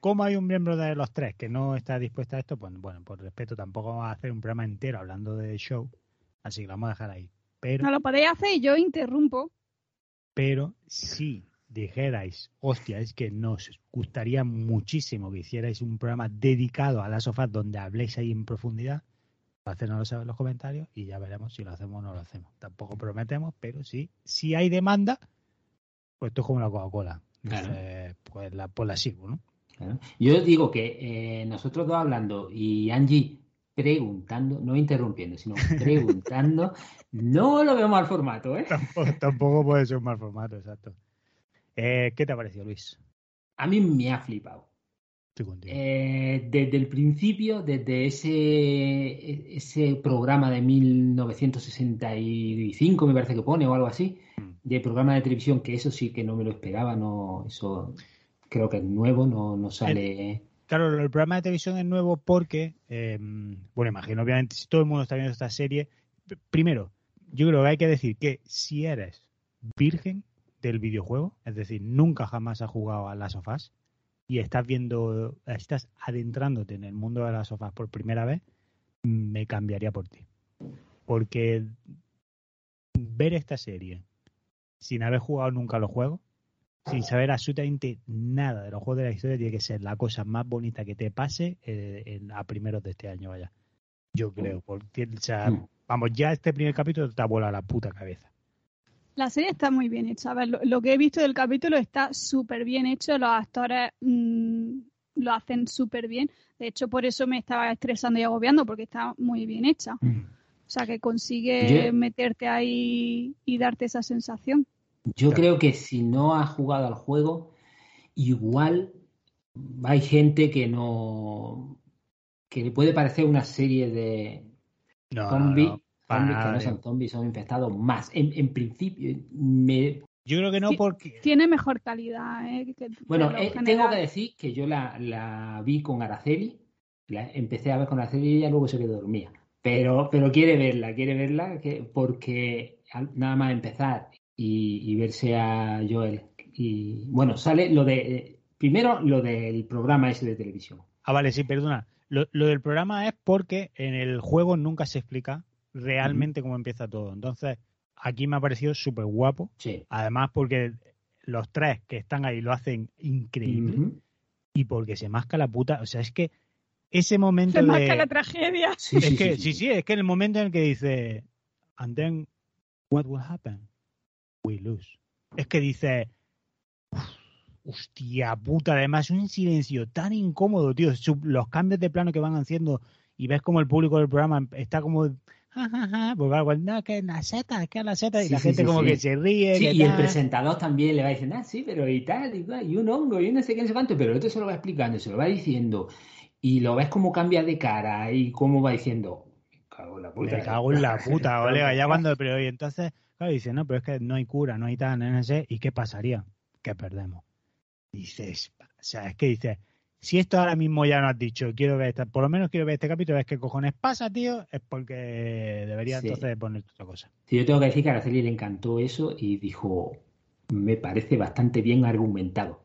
como hay un miembro de los tres que no está dispuesta a esto, pues bueno, por respeto tampoco vamos a hacer un programa entero hablando de show, así que lo vamos a dejar ahí. Pero, No lo podéis hacer y yo interrumpo. pero si dijerais, hostia, es que nos gustaría muchísimo que hicierais un programa dedicado a las sofás donde habléis ahí en profundidad, hacernoslo saber en los comentarios y ya veremos si lo hacemos o no lo hacemos. Tampoco prometemos, pero sí, si hay demanda, pues esto es como la Coca-Cola. Claro. Dice, pues la, pues la sirvo, ¿no? Claro. Yo digo que eh, nosotros dos hablando y Angie preguntando, no interrumpiendo, sino preguntando, no lo veo mal formato, ¿eh? Tampoco, tampoco puede ser un mal formato, exacto. Eh, ¿Qué te ha parecido, Luis? A mí me ha flipado. Eh, desde el principio, desde ese, ese programa de 1965, me parece que pone, o algo así, Mm. de programa de televisión, que eso sí que no me lo esperaba, no, eso creo que es nuevo, no, no sale. Claro, el programa de televisión es nuevo porque, eh, bueno, imagino, obviamente, si todo el mundo está viendo esta serie, primero, yo creo que hay que decir que si eres virgen del videojuego, es decir, nunca jamás has jugado a las sofás y estás viendo, estás adentrándote en el mundo de las sofás por primera vez, me cambiaría por ti. Porque ver esta serie sin haber jugado nunca los juegos, sin saber absolutamente nada de los juegos de la historia, tiene que ser la cosa más bonita que te pase eh, en- a primeros de este año, vaya. Yo creo, porque, o sea, Mm. vamos, ya este primer capítulo te ha volado la puta cabeza. La serie está muy bien hecha. A ver, lo, lo que he visto del capítulo está súper bien hecho. Los actores mm, lo hacen súper bien. De hecho, por eso me estaba estresando y agobiando, porque está muy bien hecha. O sea, que consigue Yo- meterte ahí y darte esa sensación. Yo creo que si no has jugado al juego, igual hay gente que no. que le puede parecer una serie de No, zombies, no, zombies que no son zombies, son infectados más. En, en principio, me, Yo creo que no porque... Tiene mejor calidad. ¿eh? que- Bueno, eh, tengo que decir que yo la, la vi con Araceli, la empecé a ver con Araceli y ella luego se quedó dormida. Pero, pero quiere verla, quiere verla que, porque al- nada más empezar y, y verse a Joel. Y bueno, sale lo de. eh, Primero lo del programa ese de televisión. Ah, vale, sí, perdona. Lo, lo del programa es porque en el juego nunca se explica realmente cómo empieza todo. Entonces, aquí me ha parecido súper guapo. Sí. Además, porque los tres que están ahí lo hacen increíble. Y porque se masca la puta. O sea, es que ese momento Se de. marca la tragedia. Sí, es sí, que, sí, sí, sí, es que el momento en el que dice. And then, what will happen? We lose. Es que dice. "Uf, Hostia puta, además un silencio tan incómodo, tío. Los cambios de plano que van haciendo y ves como el público del programa está como. Ja, ja, ja, porque algo, no, que la seta, que la seta, y Sí, la sí, gente sí, como que se ríe. Que y el presentador también le va diciendo, ah, sí, pero y tal, y, y un hongo, y no sé qué, no sé cuánto, pero el otro se lo va explicando, se lo va diciendo, y lo ves cómo cambia de cara y cómo va diciendo, me cago en la puta. Me cago en la puta, colega. Ya cuando, pero y entonces, claro, dice, no, pero es que no hay cura, no hay tal, no sé, ¿y qué pasaría? Que perdemos. Dices, o sea, es que dices, si esto ahora mismo ya no has dicho, quiero ver esta, por lo menos quiero ver este capítulo, es que cojones pasa, tío, es porque debería Sí. entonces poner otra cosa. Sí, yo tengo que decir que a Araceli le encantó eso y dijo, me parece bastante bien argumentado.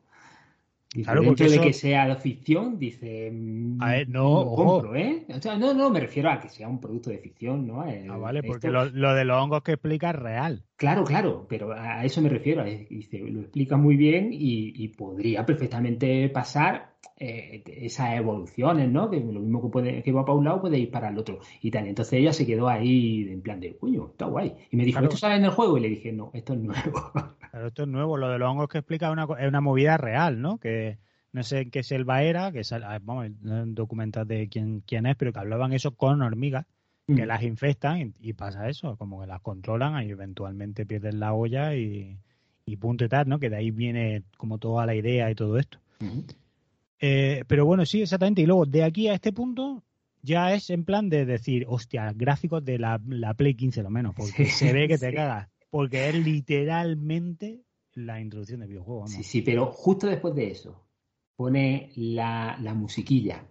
Claro, dentro porque de eso- que sea ficción, dice, mm, A ver, no, lo ojo. compro, ¿eh? O sea, no, no, me refiero a que sea un producto de ficción, ¿no? El- Ah, vale, porque lo, lo de los hongos que explica es real. Claro, claro, pero a eso me refiero. eh, Dice, lo explica muy bien y, y podría perfectamente pasar eh, esas evoluciones, ¿no? Que lo mismo que puede que va para un lado puede ir para el otro y tal. Entonces ella se quedó ahí en plan de, coño, está guay. Y me dijo, Claro. ¿esto sale en el juego? Y le dije, no, esto es nuevo. Pero esto es nuevo, lo de los hongos que explica es una, es una movida real, ¿no? Que no sé en qué selva era, que sal- ah, vamos, no documentas de quién, quién es, pero que hablaban eso con hormigas Mm. que las infestan y, y pasa eso, como que las controlan y eventualmente pierden la olla y, y punto y tal, ¿no? Que de ahí viene como toda la idea y todo esto. Eh, pero bueno, sí, exactamente. Y luego de aquí a este punto ya es en plan de decir, hostia, gráficos de la, la Play 15 lo menos, porque Sí, se ve que te sí. cagas. Porque es literalmente la introducción de videojuegos. Sí, vamos. sí, pero justo después de eso pone la, la musiquilla.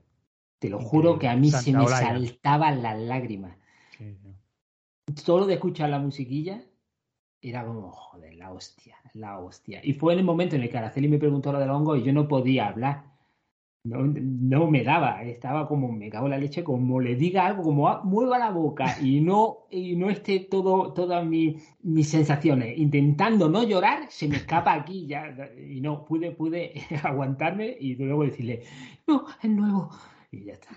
Te lo juro que a mí se me Olaya. saltaban las lágrimas. Sí, sí. solo de escuchar la musiquilla era como, joder, la hostia, la hostia. Y fue en el momento en el que Araceli me preguntó lo del hongo y yo no podía hablar. No, no me daba, estaba como, me cago en la leche, como le diga algo, como ah, mueva la boca y no, y no esté todo, todas mi- mis sensaciones. Intentando no llorar, se me escapa aquí ya. Y no, pude, pude aguantarme y luego decirle, no, es nuevo. Y ya está.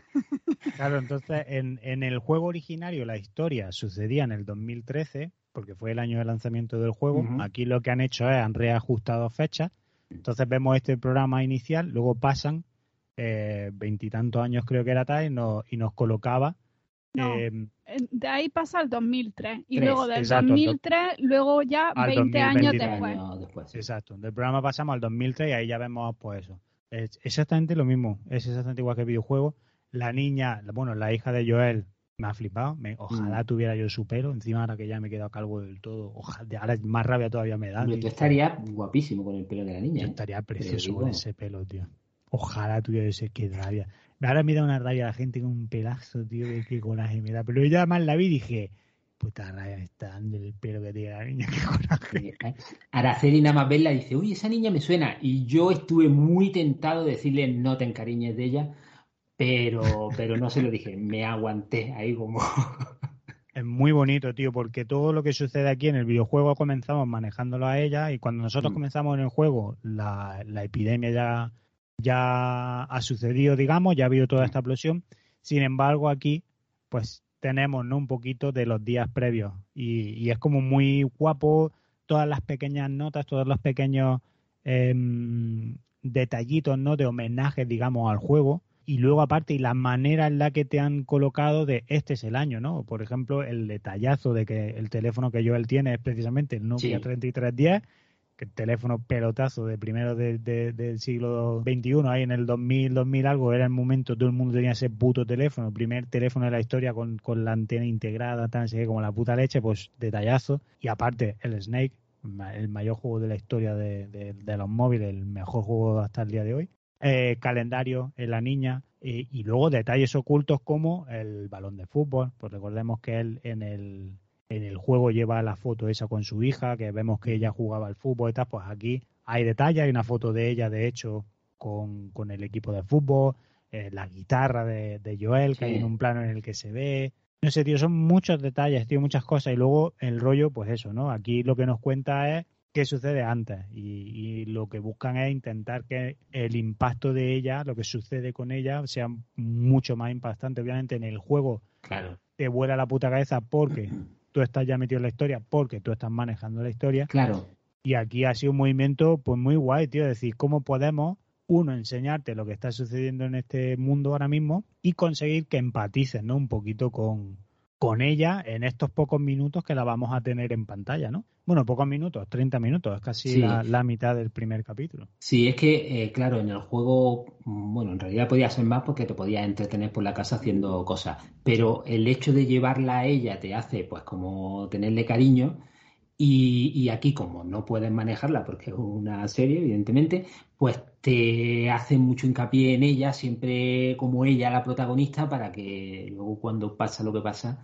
Claro, entonces en, en el juego originario la historia sucedía en el 2013, porque fue el año de lanzamiento del juego. Aquí lo que han hecho es han reajustado fechas. Entonces vemos este programa inicial, luego pasan eh, veintitantos años creo que era tal y nos, y nos colocaba. No. eh, Eh, De ahí pasa al 2003. Y Tres, luego del exacto, 2003, luego ya al 20 años 2023. después. Después, sí. exacto, del programa pasamos al 2003 y ahí ya vemos pues eso. Es exactamente lo mismo, es exactamente igual que el videojuego. La niña, bueno, la hija de Joel me ha flipado. Me- ojalá Mm. tuviera yo su pelo. Encima ahora que ya me he quedado calvo del todo. Ojalá, ahora más rabia todavía me da. Tío. tú estarías guapísimo con el pelo de la Yo niña. ¿eh? estaría precioso con ese pelo, tío. Ojalá tuviera ese que rabia. Ahora me da una rabia la gente con un pelazo, tío, que qué coraje me da. Pero yo además la vi y dije, puta rabia me está dando el pelo que tiene la niña, qué coraje. Araceli nada más verla dice, uy, esa niña me suena. Y yo estuve muy tentado de decirle no te encariñes de ella, pero, pero no se lo dije. Me aguanté ahí como... Es muy bonito, tío, porque todo lo que sucede aquí en el videojuego comenzamos manejándolo a ella y cuando nosotros Mm. comenzamos en el juego, la, la epidemia ya, ya ha sucedido, digamos, ya ha habido toda esta explosión. Sin embargo, aquí, pues tenemos ¿no? un poquito de los días previos y, y es como muy guapo todas las pequeñas notas, todos los pequeños em, detallitos, ¿no? De homenajes, digamos, al juego. Y luego, aparte, y la manera en la que te han colocado de este es el año, ¿no? Por ejemplo, el detallazo de que el teléfono que Joel tiene es precisamente el Nokia Sí. 3310, que el teléfono pelotazo de primero de- de- del siglo XXI, ahí en el 2000, 2000 algo, era el momento, todo el mundo tenía ese puto teléfono, primer teléfono de la historia con, con la antena integrada, tan así como la puta leche, pues detallazo. Y aparte, el Snake, el mayor juego de la historia de, de- de los móviles, el mejor juego hasta el día de hoy. Eh, calendario en la niña y luego detalles ocultos como el balón de fútbol. Pues recordemos que él en el, en el juego lleva la foto esa con su hija, que vemos que ella jugaba al fútbol y tal. Pues aquí hay detalles, hay una foto de ella, de hecho, con, con el equipo de fútbol. eh, la guitarra de, de Joel, que Sí. hay en un plano en el que se ve. No sé, tío, son muchos detalles, tío, muchas cosas. Y luego el rollo, pues eso, ¿no? Aquí lo que nos cuenta es qué sucede antes. Y, y lo que buscan es intentar que el impacto de ella, lo que sucede con ella, sea mucho más impactante. Obviamente en el juego Claro, te vuela la puta cabeza porque tú estás ya metido en la historia, porque tú estás manejando la historia. claro. Y aquí ha sido un movimiento pues muy guay, tío. Es decir, cómo podemos, uno, enseñarte lo que está sucediendo en este mundo ahora mismo y conseguir que empatices, ¿no? Un poquito con, con ella en estos pocos minutos que la vamos a tener en pantalla, ¿no? Bueno, pocos minutos, 30 minutos, es casi Sí. la, la mitad del primer capítulo. Sí, es que, eh, claro, en el juego, mm, bueno, en realidad podía ser más porque te podías entretener por la casa haciendo cosas, pero el hecho de llevarla a ella te hace, pues, como tenerle cariño. Y, y aquí, como no puedes manejarla porque es una serie, evidentemente, pues te hace mucho hincapié en ella, siempre como ella la protagonista, para que luego cuando pasa lo que pasa,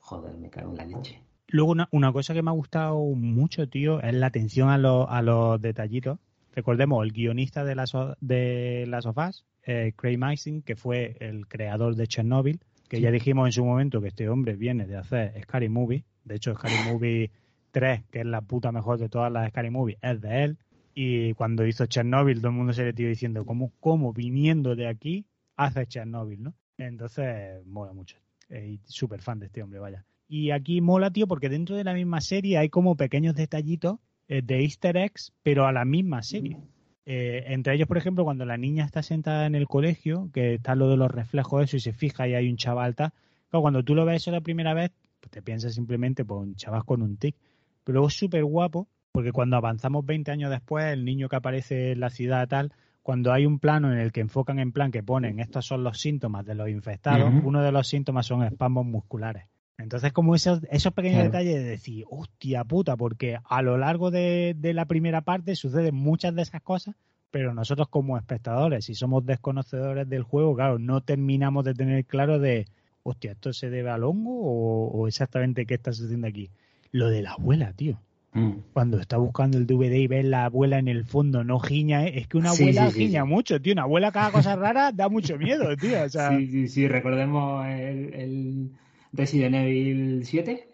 joder, me cago en la leche. Luego, una, una cosa que me ha gustado mucho, tío, es la atención a, los a los detallitos. Recordemos, el guionista de las, de las sofás, eh, Craig Mazin, que fue el creador de Chernobyl, que ya dijimos en su momento que este hombre viene de hacer Scary Movie. De hecho, Scary Movie 3, que es la puta mejor de todas las Scary Movie, es de él. Y cuando hizo Chernobyl, todo el mundo se le tiró diciendo, ¿cómo, cómo viniendo de aquí hace Chernobyl, no? Entonces, mola mucho. Eh, Súper fan de este hombre, vaya. Y aquí mola, tío, porque dentro de la misma serie hay como pequeños detallitos eh, de easter eggs, pero a la misma serie. Eh, entre ellos, por ejemplo, cuando la niña está sentada en el colegio, que está lo de los reflejos eso y se fija y hay un chaval tal, claro, cuando tú lo ves eso la primera vez, pues te piensas simplemente por un chaval con un tic. Pero luego es súper guapo, porque cuando avanzamos 20 años después, el niño que aparece en la ciudad tal, cuando hay un plano en el que enfocan en plan que ponen estos son los síntomas de los infectados, uno de los síntomas son espasmos musculares. Entonces, como esos, esos pequeños Claro. detalles de decir, hostia puta, porque a lo largo de, de la primera parte suceden muchas de esas cosas, pero nosotros como espectadores, si somos desconocedores del juego, claro, no terminamos de tener claro de, hostia, ¿esto se debe al hongo o, o exactamente qué está sucediendo aquí? Lo de la abuela, tío. Mm. Cuando está buscando el DVD y ves la abuela en el fondo, no giña, ¿eh? es que una abuela sí, sí, giña sí. mucho, tío. Una abuela que haga cosas raras da mucho miedo, tío. O sea, Sí, sí, sí, recordemos el, el Resident Evil 7.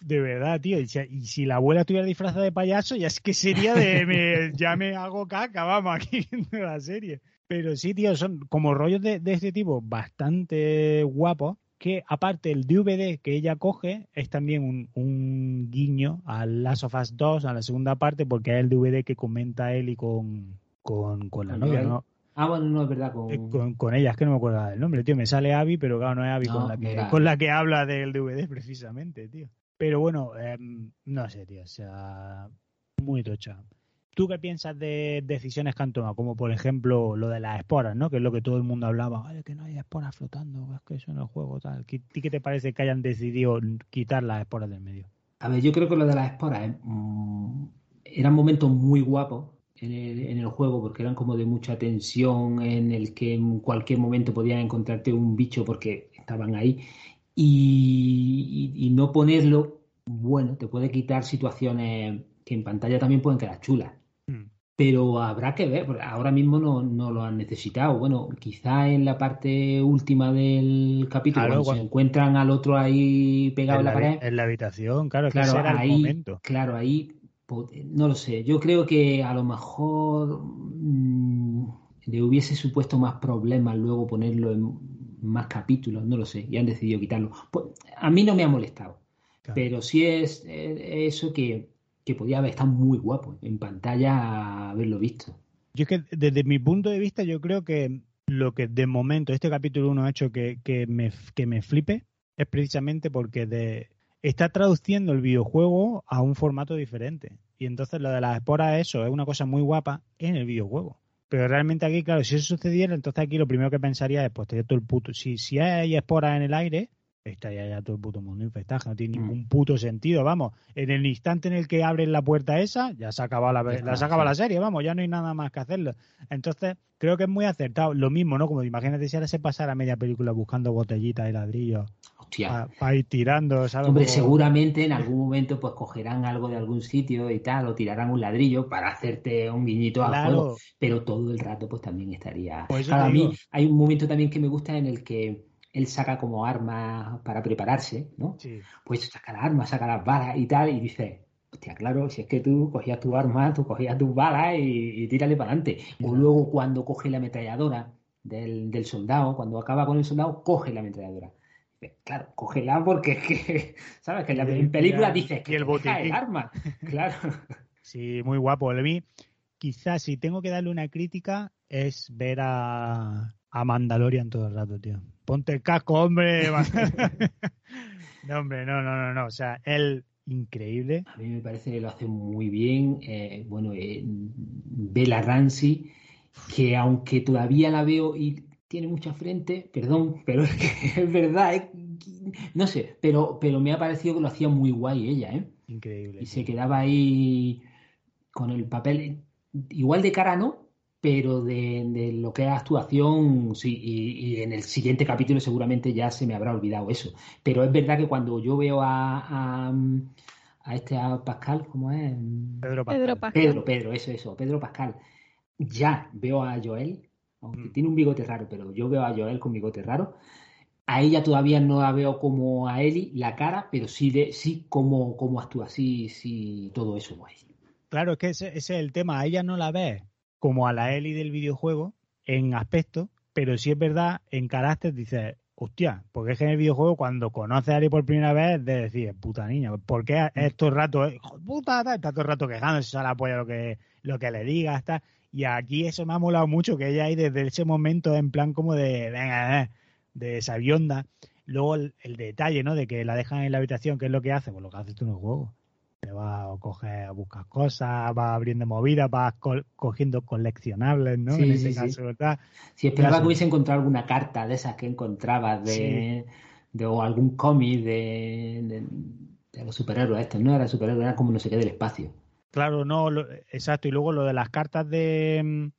De verdad, tío. Y si, y si la abuela estuviera disfrazada de payaso, ya es que sería de me- ya me hago caca, vamos, aquí viendo la serie. Pero sí, tío, son como rollos de, de este tipo bastante guapos. Que aparte el DVD que ella coge es también un, un guiño a Last of Us 2, a la segunda parte, porque es el DVD que comenta él y con, con, con la novia. ¿no? Ah, bueno, no, es verdad, con... Eh, Con, con ella, es que no me acuerdo del nombre, tío. Me sale Abby, pero claro, no es Abby No, con, la que, con la que habla del DVD precisamente, tío. Pero bueno, em, no sé, tío. O sea, muy tocha. ¿Tú qué piensas de decisiones que han tomado? Como por ejemplo lo de las esporas, ¿no? Que es lo que todo el mundo hablaba. Oye, que no hay esporas flotando, es que eso en el juego tal. ¿Qué, ¿Qué te parece que hayan decidido quitar las esporas del medio? A ver, yo creo que lo de las esporas eh, mm, eran momentos muy guapos en el, en el juego porque eran como de mucha tensión en el que en cualquier momento podías encontrarte un bicho porque estaban ahí y, y- y no ponerlo, bueno, te puede quitar situaciones que en pantalla también pueden quedar chulas. Mm. Pero habrá que ver, porque ahora mismo no, no lo han necesitado. Bueno, quizá en la parte última del capítulo, Claro, cuando se cuando- encuentran al otro ahí pegado en la pared. en la habitación, claro, que Claro, ese era el ahí, momento. claro, ahí, no lo sé. Yo creo que a lo mejor mm, le hubiese supuesto más problemas luego ponerlo en más capítulos, no lo sé, y han decidido quitarlo. Pues, a mí no me ha molestado, Claro. pero sí es eh, eso que, que podía haber estado muy guapo en pantalla haberlo visto. Yo es que desde mi punto de vista yo creo que lo que de momento este capítulo 1 ha hecho que, que, me, que me flipe es precisamente porque de, está traduciendo el videojuego a un formato diferente. Y entonces lo de las esporas, eso es una cosa muy guapa en el videojuego. Pero realmente aquí, claro, si eso sucediera, entonces aquí lo primero que pensaría es, pues te todo el puto. Si, si hay esporas en el aire, estaría ya todo el puto mundo infectado, no tiene Mm. ningún puto sentido, vamos. En el instante en el que abren la puerta esa, ya se acaba la, la, se acaba la serie, vamos, ya no hay nada más que hacerlo. Entonces, creo que es muy acertado. Lo mismo, ¿no? Como imagínate si ahora se pasara media película buscando botellitas y ladrillos Hostia. para ir tirando, ¿sabes? Hombre, Como- seguramente en algún momento pues cogerán algo de algún sitio y tal, o tirarán un ladrillo para hacerte un guiñito al Claro. juego, pero todo el rato pues también estaría... Pues eso Claro, te a mí hay un momento también que me gusta en el que él saca como armas para prepararse, ¿no? Sí. Pues saca las armas, saca las balas y tal, y dice, hostia, claro, si es que tú cogías tu arma, tú cogías tus balas y, y tírale para adelante. O luego cuando coge la ametralladora del, del soldado, cuando acaba con el soldado, coge la ametralladora. Claro, cógela porque es que, ¿sabes? Que en, la- Y- ya, dices y que el te deja el arma. Claro. Sí, muy guapo. A mí, quizás si tengo que darle una crítica, es ver a, a Mandalorian todo el rato, tío. Ponte el casco, hombre. no, hombre, no, no, no, no. O sea, él, increíble. A mí me parece que lo hace muy bien. eh, bueno, eh, Bella Ramsey, que aunque todavía la veo y tiene mucha frente, perdón, pero es que es verdad, eh, no sé, pero, pero me ha parecido que lo hacía muy guay ella, ¿eh? Increíble. Y se quedaba ahí con el papel, igual de cara no, pero de, de lo que es actuación, sí, y, y en el siguiente capítulo seguramente ya se me habrá olvidado eso. Pero es verdad que cuando yo veo a, a, a este a Pascal, ¿cómo es? Pedro Pascal. Pedro Pascal. Pedro, Pedro, eso, eso, Pedro Pascal. Ya veo a Joel, aunque Mm. tiene un bigote raro, pero yo veo a Joel con bigote raro. A ella todavía no la veo como a Eli, la cara, pero sí, de, sí cómo, cómo actúa, sí, sí, todo eso guay. Claro, es que ese, ese es el tema. A ella no la ves como a la Ellie del videojuego en aspecto, pero sí es verdad, en carácter dices, hostia, porque es que en el videojuego cuando conoces a Ellie por primera vez, de decir, puta niña, ¿por qué es todo el rato, eh, hijo de puta, está todo el rato quejándose, se la apoya lo que, lo que le diga, está. Y aquí eso me ha molado mucho, que ella ahí desde ese momento en plan como de, venga, eh, de sabionda. Luego el, el detalle, ¿no? De que la dejan en la habitación, ¿qué es lo que hace? Pues lo que haces tú en el juego. Te vas a coger, a buscar cosas, vas abriendo movidas, vas co- cogiendo coleccionables, ¿no? Sí, en ese sí, sí. caso, ¿verdad? Si esperaba Claro. que hubiese encontrado alguna carta de esas que encontrabas de, de- o algún cómic de, de, de los superhéroes estos, no era superhéroe, era como no sé qué del espacio. Claro, no, lo- exacto. Y luego lo de las cartas de.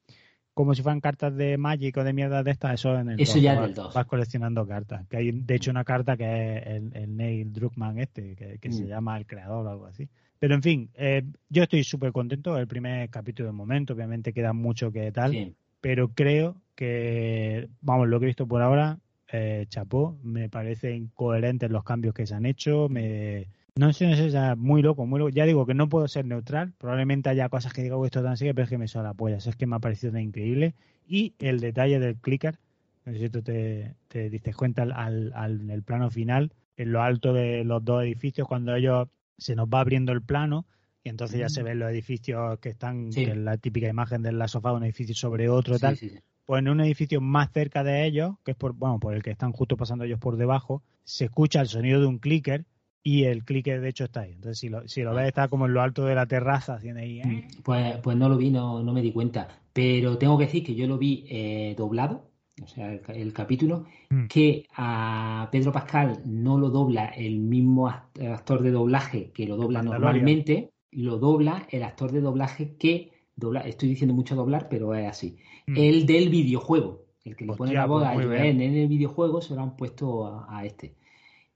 Como si fueran cartas de Magic o de mierda de estas, eso en el Eso 2, ya del 2. Vas coleccionando cartas. Que hay, de hecho, una carta que es el, el Neil Druckmann este, que, que se Mm. llama El Creador o algo así. Pero en fin, eh, yo estoy súper contento. El primer capítulo de momento, obviamente queda mucho que tal. Sí. pero creo que, vamos, lo que he visto por ahora, eh, chapó, me parecen coherentes los cambios que se han hecho, me... No sé, no sé, sea, muy loco, muy loco. Ya digo que no puedo ser neutral, probablemente haya cosas que diga "Oh, esto tan sigue, pero es que me suena la polla, eso es que me ha parecido tan increíble. Y el detalle del clicker, no sé si tú te, te diste cuenta al, al, al- en el plano final, en lo alto de los dos edificios, cuando ellos se nos va abriendo el plano, y entonces ya se ven los edificios que están. Sí. que es la típica imagen de la sofá, un edificio sobre otro, Sí, tal sí. pues en un edificio más cerca de ellos, que es por, bueno, por el que están justo pasando ellos por debajo, se escucha el sonido de un clicker y el clicker de hecho está ahí. Entonces si lo, si lo ves está como en lo alto de la terraza haciendo ahí. ¿eh? Pues, pues no lo vi, no, no me di cuenta. Pero tengo que decir que yo lo vi eh, doblado, o sea, el, ca- el capítulo, Mm. que a Pedro Pascal no lo dobla el mismo act- actor de doblaje que lo dobla normalmente, lo dobla el actor de doblaje que dobla, estoy diciendo mucho doblar, pero es así. Mm. El del videojuego, el que le pone la voz pues a bien. en el videojuego, se lo han puesto a, a este.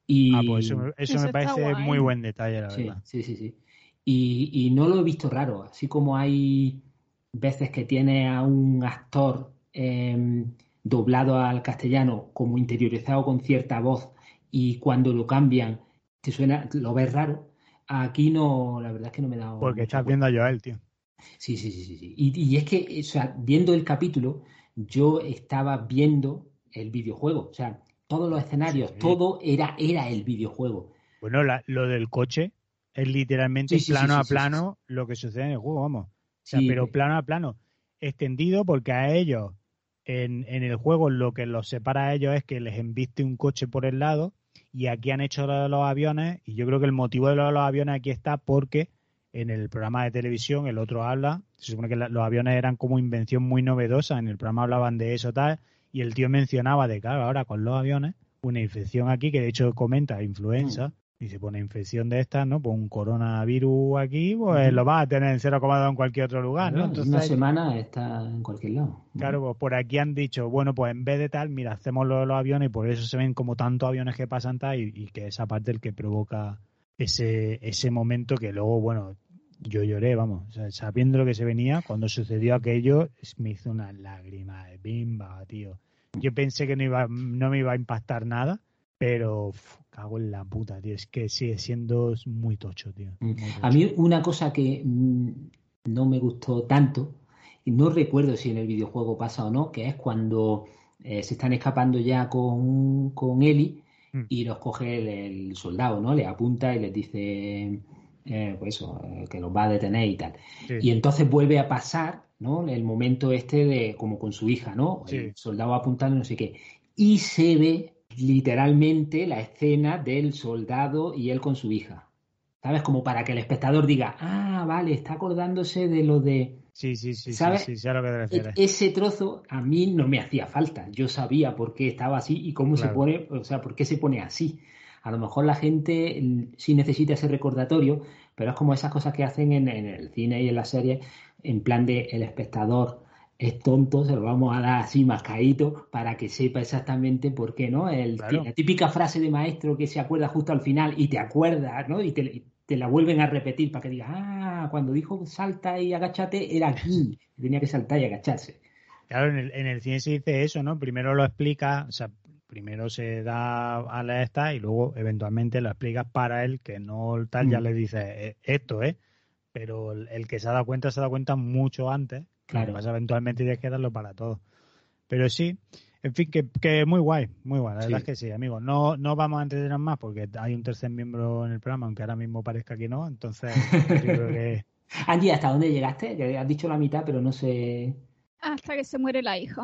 Y, Ah, pues eso, me- eso Eso me está parece guay. muy buen detalle, la Sí, verdad. sí, sí, sí. Y, y no lo he visto raro, así como hay veces que tiene a un actor eh, doblado al castellano como interiorizado con cierta voz y cuando lo cambian te suena, lo ves raro. Aquí no, la verdad es que no me he dado Porque estás cuenta. viendo a Joel, tío. Sí, sí, sí, sí. sí. Y, y es que, o sea, viendo el capítulo, yo estaba viendo el videojuego. O sea, todos los escenarios, Sí. todo era, era el videojuego. Bueno, la- lo del coche es literalmente Sí, plano sí, a plano lo que sucede en el juego, vamos. O sea, Sí, pero plano a plano. Extendido porque a ellos, en, en el juego, lo que los separa a ellos es que les embiste un coche por el lado y aquí han hecho lo de los aviones y yo creo que el motivo de lo de los aviones aquí está porque en el programa de televisión el otro habla, se supone que la- los aviones eran como invención muy novedosa, en el programa hablaban de eso tal y el tío mencionaba de claro, ahora con los aviones una infección aquí, que de hecho comenta influenza, y se pone infección de estas, ¿no? Pues un coronavirus aquí, pues lo vas a tener en 0,2 en cualquier otro lugar, ¿no? Entonces, una semana está en cualquier lado. Claro, pues por aquí han dicho, bueno, pues en vez de tal, mira, hacemos lo de los aviones y por eso se ven como tantos aviones que pasan tal y, y que esa parte el que provoca ese, ese momento que luego, bueno, yo lloré, vamos, o sea, sabiendo lo que se venía, cuando sucedió aquello, me hizo una lágrima de bimba, tío. Yo pensé que no, iba, no me iba a impactar nada, pero uf, cago en la puta, tío, es que sigue siendo muy tocho, tío. Mm. muy A mí una cosa que mm, no me gustó tanto, y no recuerdo si en el videojuego pasa o no, que es cuando eh, se están escapando ya con, con Ellie Mm. y los coge el, el soldado, ¿no? Le apunta y les dice, eh, pues eso, eh, que los va a detener y tal. Sí. Y entonces vuelve a pasar, ¿no? El momento este de como con su hija, ¿no? Sí. El soldado apuntando, no sé qué. Y se ve literalmente la escena del soldado y él con su hija. ¿Sabes? Como para que el espectador diga, ah, vale, está acordándose de lo de... Sí, sí, sí, sí, ¿Sabes? sí, a lo que te E- refieres. Ese trozo a mí no me hacía falta. Yo sabía por qué estaba así y cómo se pone, o sea, por qué se pone así. A lo mejor la gente mm, sí necesita ese recordatorio, pero es como esas cosas que hacen en, en el cine y en las series, en plan de el espectador es tonto, se lo vamos a dar así mascadito para que sepa exactamente por qué, ¿no? El, Claro. La típica frase de maestro que se acuerda justo al final y te acuerdas, ¿no? Y te, y te la vuelven a repetir para que digas, ah, cuando dijo salta y agáchate era aquí, tenía que saltar y agacharse. Claro, en el, en el cine se dice eso, ¿no? Primero lo explica, o sea, primero se da a la esta y luego eventualmente lo explicas para él, que no tal, ya Mm. le dice eh, esto, ¿eh? Pero el, el que se ha dado cuenta se ha dado cuenta mucho antes. Claro. Pasa, eventualmente tienes que darlo para todo. Pero sí, en fin, que, que muy guay, muy guay. La Sí. verdad es que sí, amigos. No, no vamos a entretener más porque hay un tercer miembro en el programa, aunque ahora mismo parezca que no. Entonces, yo creo que Angie, ¿hasta dónde llegaste? Que has dicho la mitad, pero no sé. Hasta que se muere la hija.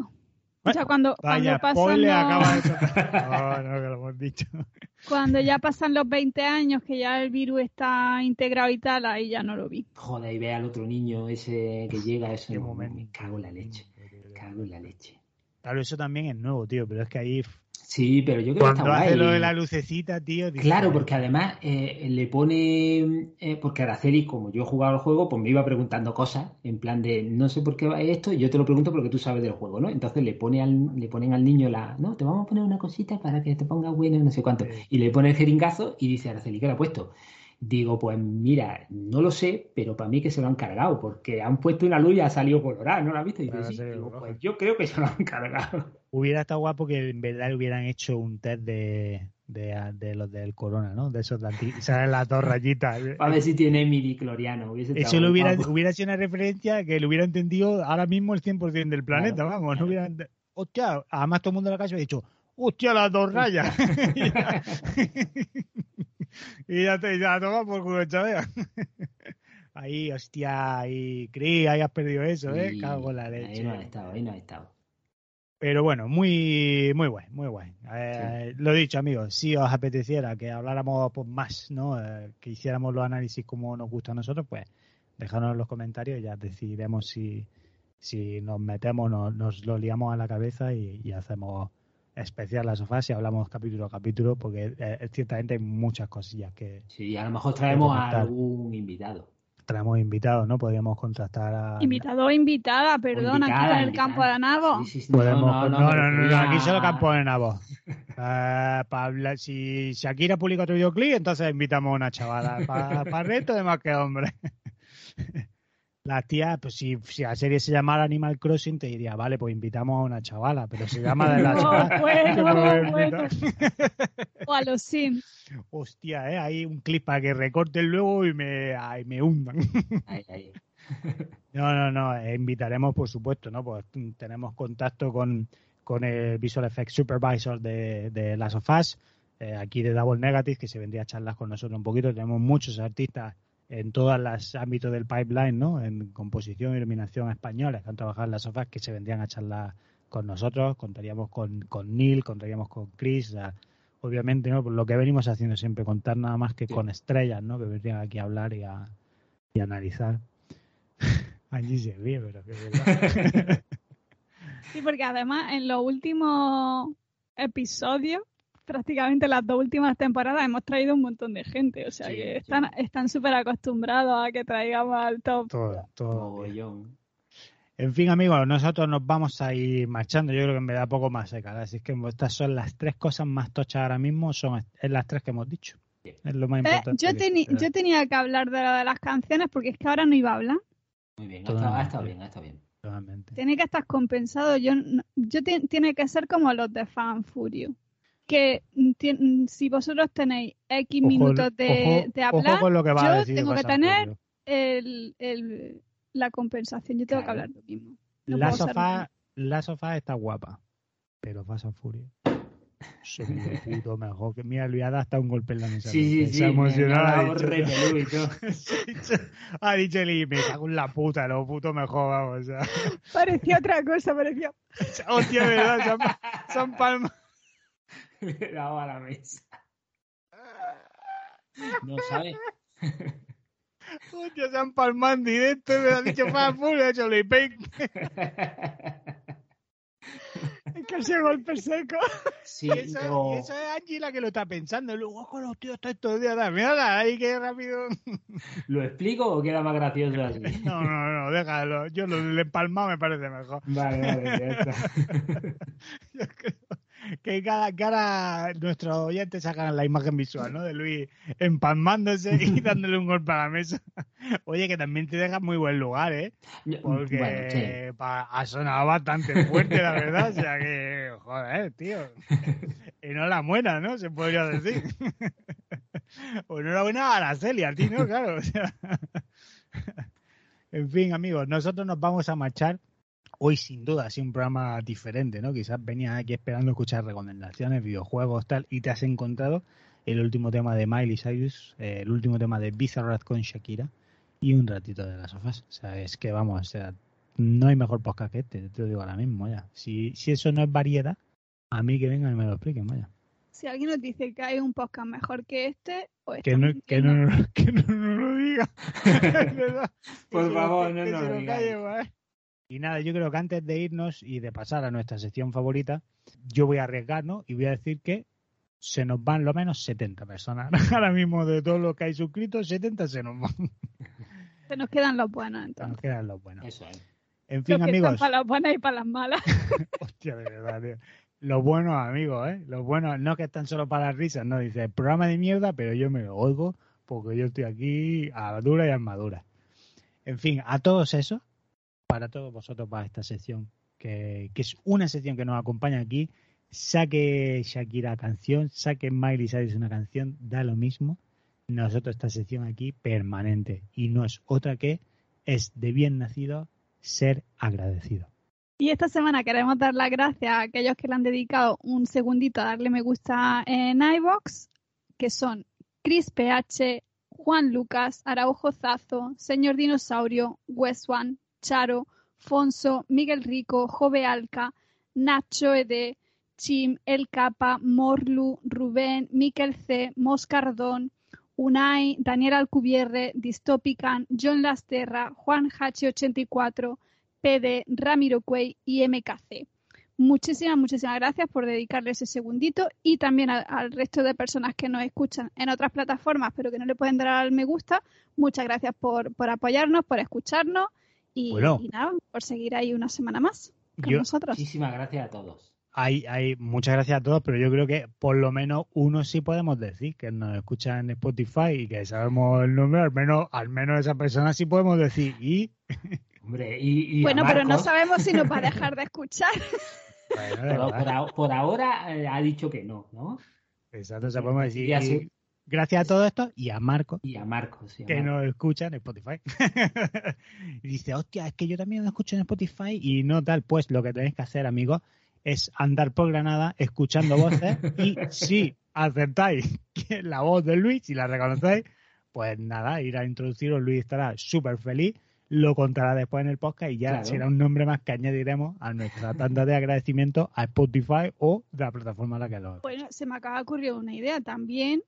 O sea, cuando, Vaya, cuando pasan spoiler, los- acaba de soltar. No, no, que lo hemos dicho. cuando ya pasan los 20 años, que ya el virus está integrado y tal, ahí ya no lo vi. Joder, y ve al otro niño ese que llega, eso Qué no, momento. me cago en la leche. Me cago en la leche. Claro, eso también es nuevo, tío, pero es que ahí Sí, pero yo creo que está hace guay. lo de la lucecita, tío, Claro, porque además eh, le pone, eh, porque Araceli, como yo he jugado al juego, pues me iba preguntando cosas, en plan de, no sé por qué va esto, y yo te lo pregunto porque tú sabes del juego, ¿no? Entonces le pone al, le ponen al niño la, no, te vamos a poner una cosita para que te pongas bueno, no sé cuánto, Sí. y le pone el jeringazo y dice Araceli, ¿qué le ha puesto? Digo, pues mira, no lo sé, pero para mí que se lo han cargado, porque han puesto una luz y ha salido colorada, ¿no lo has visto? Y dice, Claro, sí, sí, digo, pues yo creo que se lo han cargado. Hubiera estado guapo que en verdad le hubieran hecho un test de, de, de los del corona, ¿no? De esos de anti... ¿Sabes? Las dos rayitas. A ver si tiene midicloriano. Eso lo hubiera, hubiera sido una referencia que lo hubiera entendido ahora mismo el 100% del planeta, vamos. No hubiera... ent- Hostia, además todo el mundo en la calle ha dicho, hostia, las dos rayas. y ya, te ya toma por culo, chaval. Ahí, hostia, ahí, Cris, ahí has perdido eso, ¿eh? Sí, Cago en la Ahí leche. no ha estado, ahí no ha estado. Pero bueno, muy, muy guay, muy guay. Eh, Lo dicho, amigos, si os apeteciera que habláramos pues, más, ¿no? Eh, que hiciéramos los análisis como nos gusta a nosotros, pues dejadnos en los comentarios y ya decidiremos si, si nos metemos, nos, nos lo liamos a la cabeza y, y hacemos especial las sofás y hablamos capítulo a capítulo, porque eh, ciertamente hay muchas cosillas que Sí, a lo mejor traemos a algún invitado. traemos invitados, ¿no? Podríamos contactar a... Invitado o invitada, perdón, aquí en el campo de. Navo. Sí, sí, sí, Podemos, no, no, no, no, aquí solo campo de Nabo. Eh, pa hablar- si Shakira publica otro videoclip, entonces invitamos a una chavala. Para el resto, de más que hombre. Las tías, pues si, si la serie se llamara Animal Crossing, te diría, vale, pues invitamos a una chavala, pero se llama de la No, chavala. O a los Sims. Hostia, ¿eh? Hay un clip para que recorten luego y me, ay, me hundan. No, no, no, eh, invitaremos, por supuesto, ¿no? Pues tenemos contacto con, con el Visual Effects Supervisor de, de Last of Us, eh, aquí de Double Negative, que se vendría a charlar con nosotros un poquito. Tenemos muchos artistas en todos los ámbitos del pipeline, ¿no? En composición y iluminación españoles que han trabajado en Last of Us, que se vendrían a charlar con nosotros. Contaríamos con, con Neil, contaríamos con Chris, o sea, obviamente, ¿no? Por lo que venimos haciendo siempre, contar nada más que Sí. con estrellas, ¿no? Que vendrían aquí a hablar y a, y a analizar. Allí se ríe, pero que verdad. Sí, porque además en los últimos episodios prácticamente las dos últimas temporadas hemos traído un montón de gente, o sea Sí, que sí. están están súper acostumbrados a que traigamos al top. Todo, todo. Mogollón. En fin, amigos, nosotros nos vamos a ir marchando. Yo creo que me da poco más seca. Así es que estas son las tres cosas más tochas ahora mismo. Son es las tres que hemos dicho. Es lo más Eh, importante. yo, que teni- existe. yo tenía que hablar de lo de las canciones porque es que ahora no iba a hablar. Muy bien, ha estado, ha Totalmente. estado bien, ha estado bien. Totalmente. Tiene que estar compensado. Yo, yo ti- tiene que ser como los de Fan Furio. Que si vosotros tenéis X Ojo, minutos de, ojo- de hablar, con lo que va a yo decir tengo que tener el, el- la compensación. Yo tengo que hablar lo mismo. No La sofá, la sofá está guapa, pero Fast and Furious. Soy de puto mejor. Que, mira, le voy a dar hasta un golpe en la mesa. Sí, sí, Se sí. ha me- emocionado. me ha ha dado dicho, ha dicho Eli, me cago en la puta, lo puto mejor, vamos. O sea, Parecía otra cosa, parecía. hostia, verdad, son palmas. Le he dado a la mesa. No sabe. Hostia, se han palmado en directo y me lo ha dicho Fast and Furious, ha hecho Payne. Es que ese golpe seco. Sí, Y eso, pero y eso es Angie la que lo está pensando. Y luego, ojo, los tíos están estos días. Mira, ahí que rápido. ¿lo explico o queda más gracioso así? No, no, no, déjalo. Yo lo del empalmado me parece mejor. Vale, vale, ya está. Yo creo que cada, cada nuestros oyentes sacan la imagen visual, ¿no? De Luis empalmándose y dándole un golpe a la mesa. Oye, que también te deja muy buen lugar, ¿eh? Porque Bueno, sí. pa- ha sonado bastante fuerte, la verdad. O sea que, joder, tío. Enhorabuena, ¿no? Se podría decir. o enhorabuena a Araceli, a ti, ¿no? Claro. o sea. en fin, amigos, nosotros nos vamos a marchar. Hoy, sin duda, ha sido un programa diferente, ¿no? Quizás venías aquí esperando escuchar recomendaciones, videojuegos, tal, y te has encontrado el último tema de Miley Cyrus, eh, el último tema de Bizarrap con Shakira y un ratito de las sofás. O sea, es que vamos, o sea, no hay mejor podcast que este, te lo digo ahora mismo, ya. Si, si eso no es variedad, a mí que vengan y me lo expliquen, vaya. Si alguien nos dice que hay un podcast mejor que este, o Que no, que mintiendo. no, que no, nos lo diga. Por Que favor, no que nos lo ¿vale? Y nada, yo creo que antes de irnos y de pasar a nuestra sección favorita, yo voy a arriesgar, ¿no? Y voy a decir que se nos van lo menos 70 personas. Ahora mismo de todos los que hay suscritos, 70 se nos van. Se nos quedan los buenos Nos entonces. quedan los buenos. Eso es. En Los fin, que amigos. están para las buenas y para las malas. Hostia, de verdad, tío. Los buenos amigos, ¿eh? Los buenos, no que están solo para las risas, no. Dice, programa de mierda, pero yo me lo oigo porque yo estoy aquí a dura y armadura. En fin, a todos esos, para todos vosotros, para esta sección, que, es una sección que nos acompaña aquí, saque Shakira canción, saque Miley Cyrus una canción, da lo mismo. Nosotros esta sección aquí permanente y no es otra que es de bien nacido ser agradecido. Y esta semana queremos dar las gracias a aquellos que le han dedicado un segundito a darle me gusta en iBox, que son Chris PH, Juan Lucas, Araujo Zazo, Señor Dinosaurio, Wes One, Charo, Fonso, Miguel Rico, Jove Alca, Nacho Ede, Chim, El Capa, Morlu, Rubén, Miquel C, Moscardón, Unai, Daniel Alcubierre, Distopican, John Lasterra, Juan H84, PD, Ramiro Cuey y MKC. Muchísimas, muchísimas gracias por dedicarle ese segundito y también al resto de personas que nos escuchan en otras plataformas pero que no le pueden dar al me gusta. Muchas gracias por, por apoyarnos, por escucharnos y, Bueno. y nada, por seguir ahí una semana más con Yo- nosotros. Muchísimas gracias a todos. Hay, hay, muchas gracias a todos, pero yo creo que por lo menos uno sí podemos decir que nos escucha en Spotify y que sabemos el nombre, al menos, al menos esa persona sí podemos decir. Y Hombre, y, y Bueno, pero no sabemos si nos va a dejar de escuchar. bueno, por, ahora eh, ha dicho que no, ¿no? exacto, o sea, podemos decir. Y sí. Gracias a todo esto y a Marco, Y a Marcos. y a que Marcos. nos escucha en Spotify. y dice, hostia, es que yo también lo escucho en Spotify y no tal. Pues lo que tenéis que hacer, amigos, es andar por Granada escuchando voces y si acertáis que la voz de Luis, si la reconocéis, pues nada, ir a introduciros, Luis estará súper feliz, lo contará después en el podcast y ya Claro. será un nombre más que añadiremos a nuestra tanda de agradecimiento a Spotify o de la plataforma a la que lo Bueno, se me acaba de ocurrir una idea. También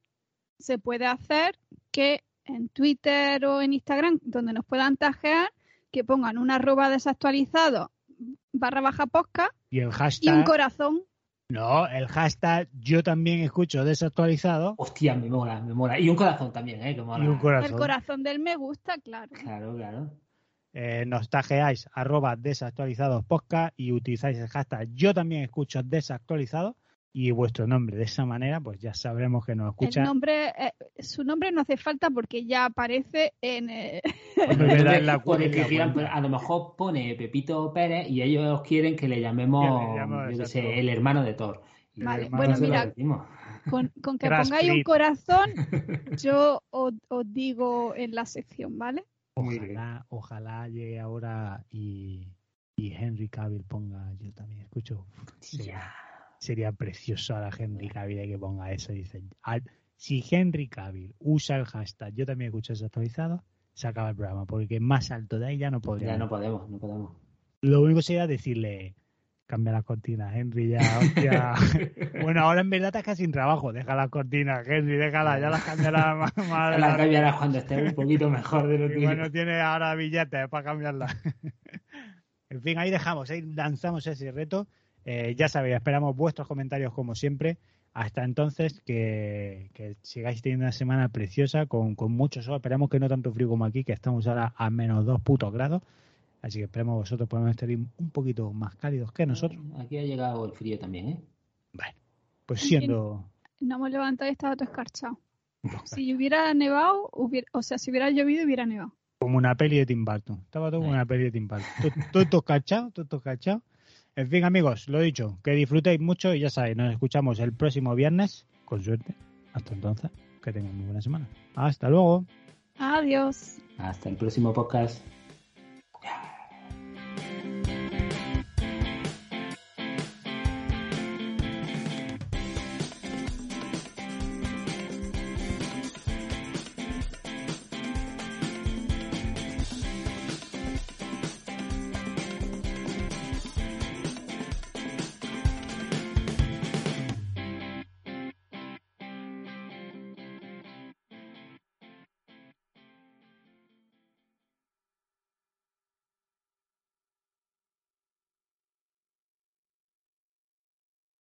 se puede hacer que en Twitter o en Instagram, donde nos puedan tajear, que pongan una arroba desactualizado barra baja podcast Y el y un hashtag, corazón No, el hashtag yo también escucho desactualizado Hostia, me mola, me mola. Y un corazón también, ¿eh? Que mola. y un corazón. El corazón del me gusta, claro. Claro, claro. Eh, nos tagueáis arroba desactualizados podcast y utilizáis el hashtag yo también escucho desactualizado y vuestro nombre. De esa manera, pues ya sabremos que nos El escucha. nombre, eh, su nombre no hace falta porque ya aparece en... eh, Hombre, la el que cuenta. a lo mejor pone Pepito Pérez y ellos quieren que le llamemos, Que le llamemos, yo qué exacto. sé, el hermano de Thor. Vale, bueno, mira. con, con que Crash pongáis un corazón, yo os, os digo en la sección, ¿vale? Muy bien. Ojalá, ojalá llegue ahora y, y Henry Cavill ponga yo también escucho. Sería, sería precioso ahora Henry Cavill que ponga eso. Dice, al- si Henry Cavill usa el hashtag yo también escucho desactualizado, se acaba el programa, porque más alto de ahí ya no podría. Ya no podemos, no podemos. Lo único sería decirle, cambia las cortinas, Henry, ya, hostia. bueno, ahora en verdad estás casi sin trabajo, deja las cortinas, Henry, déjala, ya las cambiará más, más Ya la adelante. cambiarás cuando esté un poquito mejor de lo tuyo. bueno, tiene ahora billetes para cambiarla. en fin, ahí dejamos, ahí lanzamos ese reto. Eh, ya sabéis, esperamos vuestros comentarios como siempre. Hasta entonces, que, que sigáis teniendo una semana preciosa con, con mucho sol. Esperamos que no tanto frío como aquí, que estamos ahora a menos dos putos grados. Así que esperemos vosotros podemos estar un poquito más cálidos que nosotros. Aquí ha llegado el frío también, ¿eh? Bueno, pues siendo... No hemos levantado y estaba todo escarchado. Si hubiera nevado, hubiera, o sea, si hubiera llovido, hubiera nevado. como una peli de Tim Burton. Estaba todo como una peli de Tim Burton. Todo- Todo cachado, todo cachado. En fin, amigos, lo dicho, que disfrutéis mucho y ya sabéis, nos escuchamos el próximo viernes, con suerte. Hasta entonces, que tengan muy buena semana. Hasta luego. Adiós. Hasta el próximo podcast.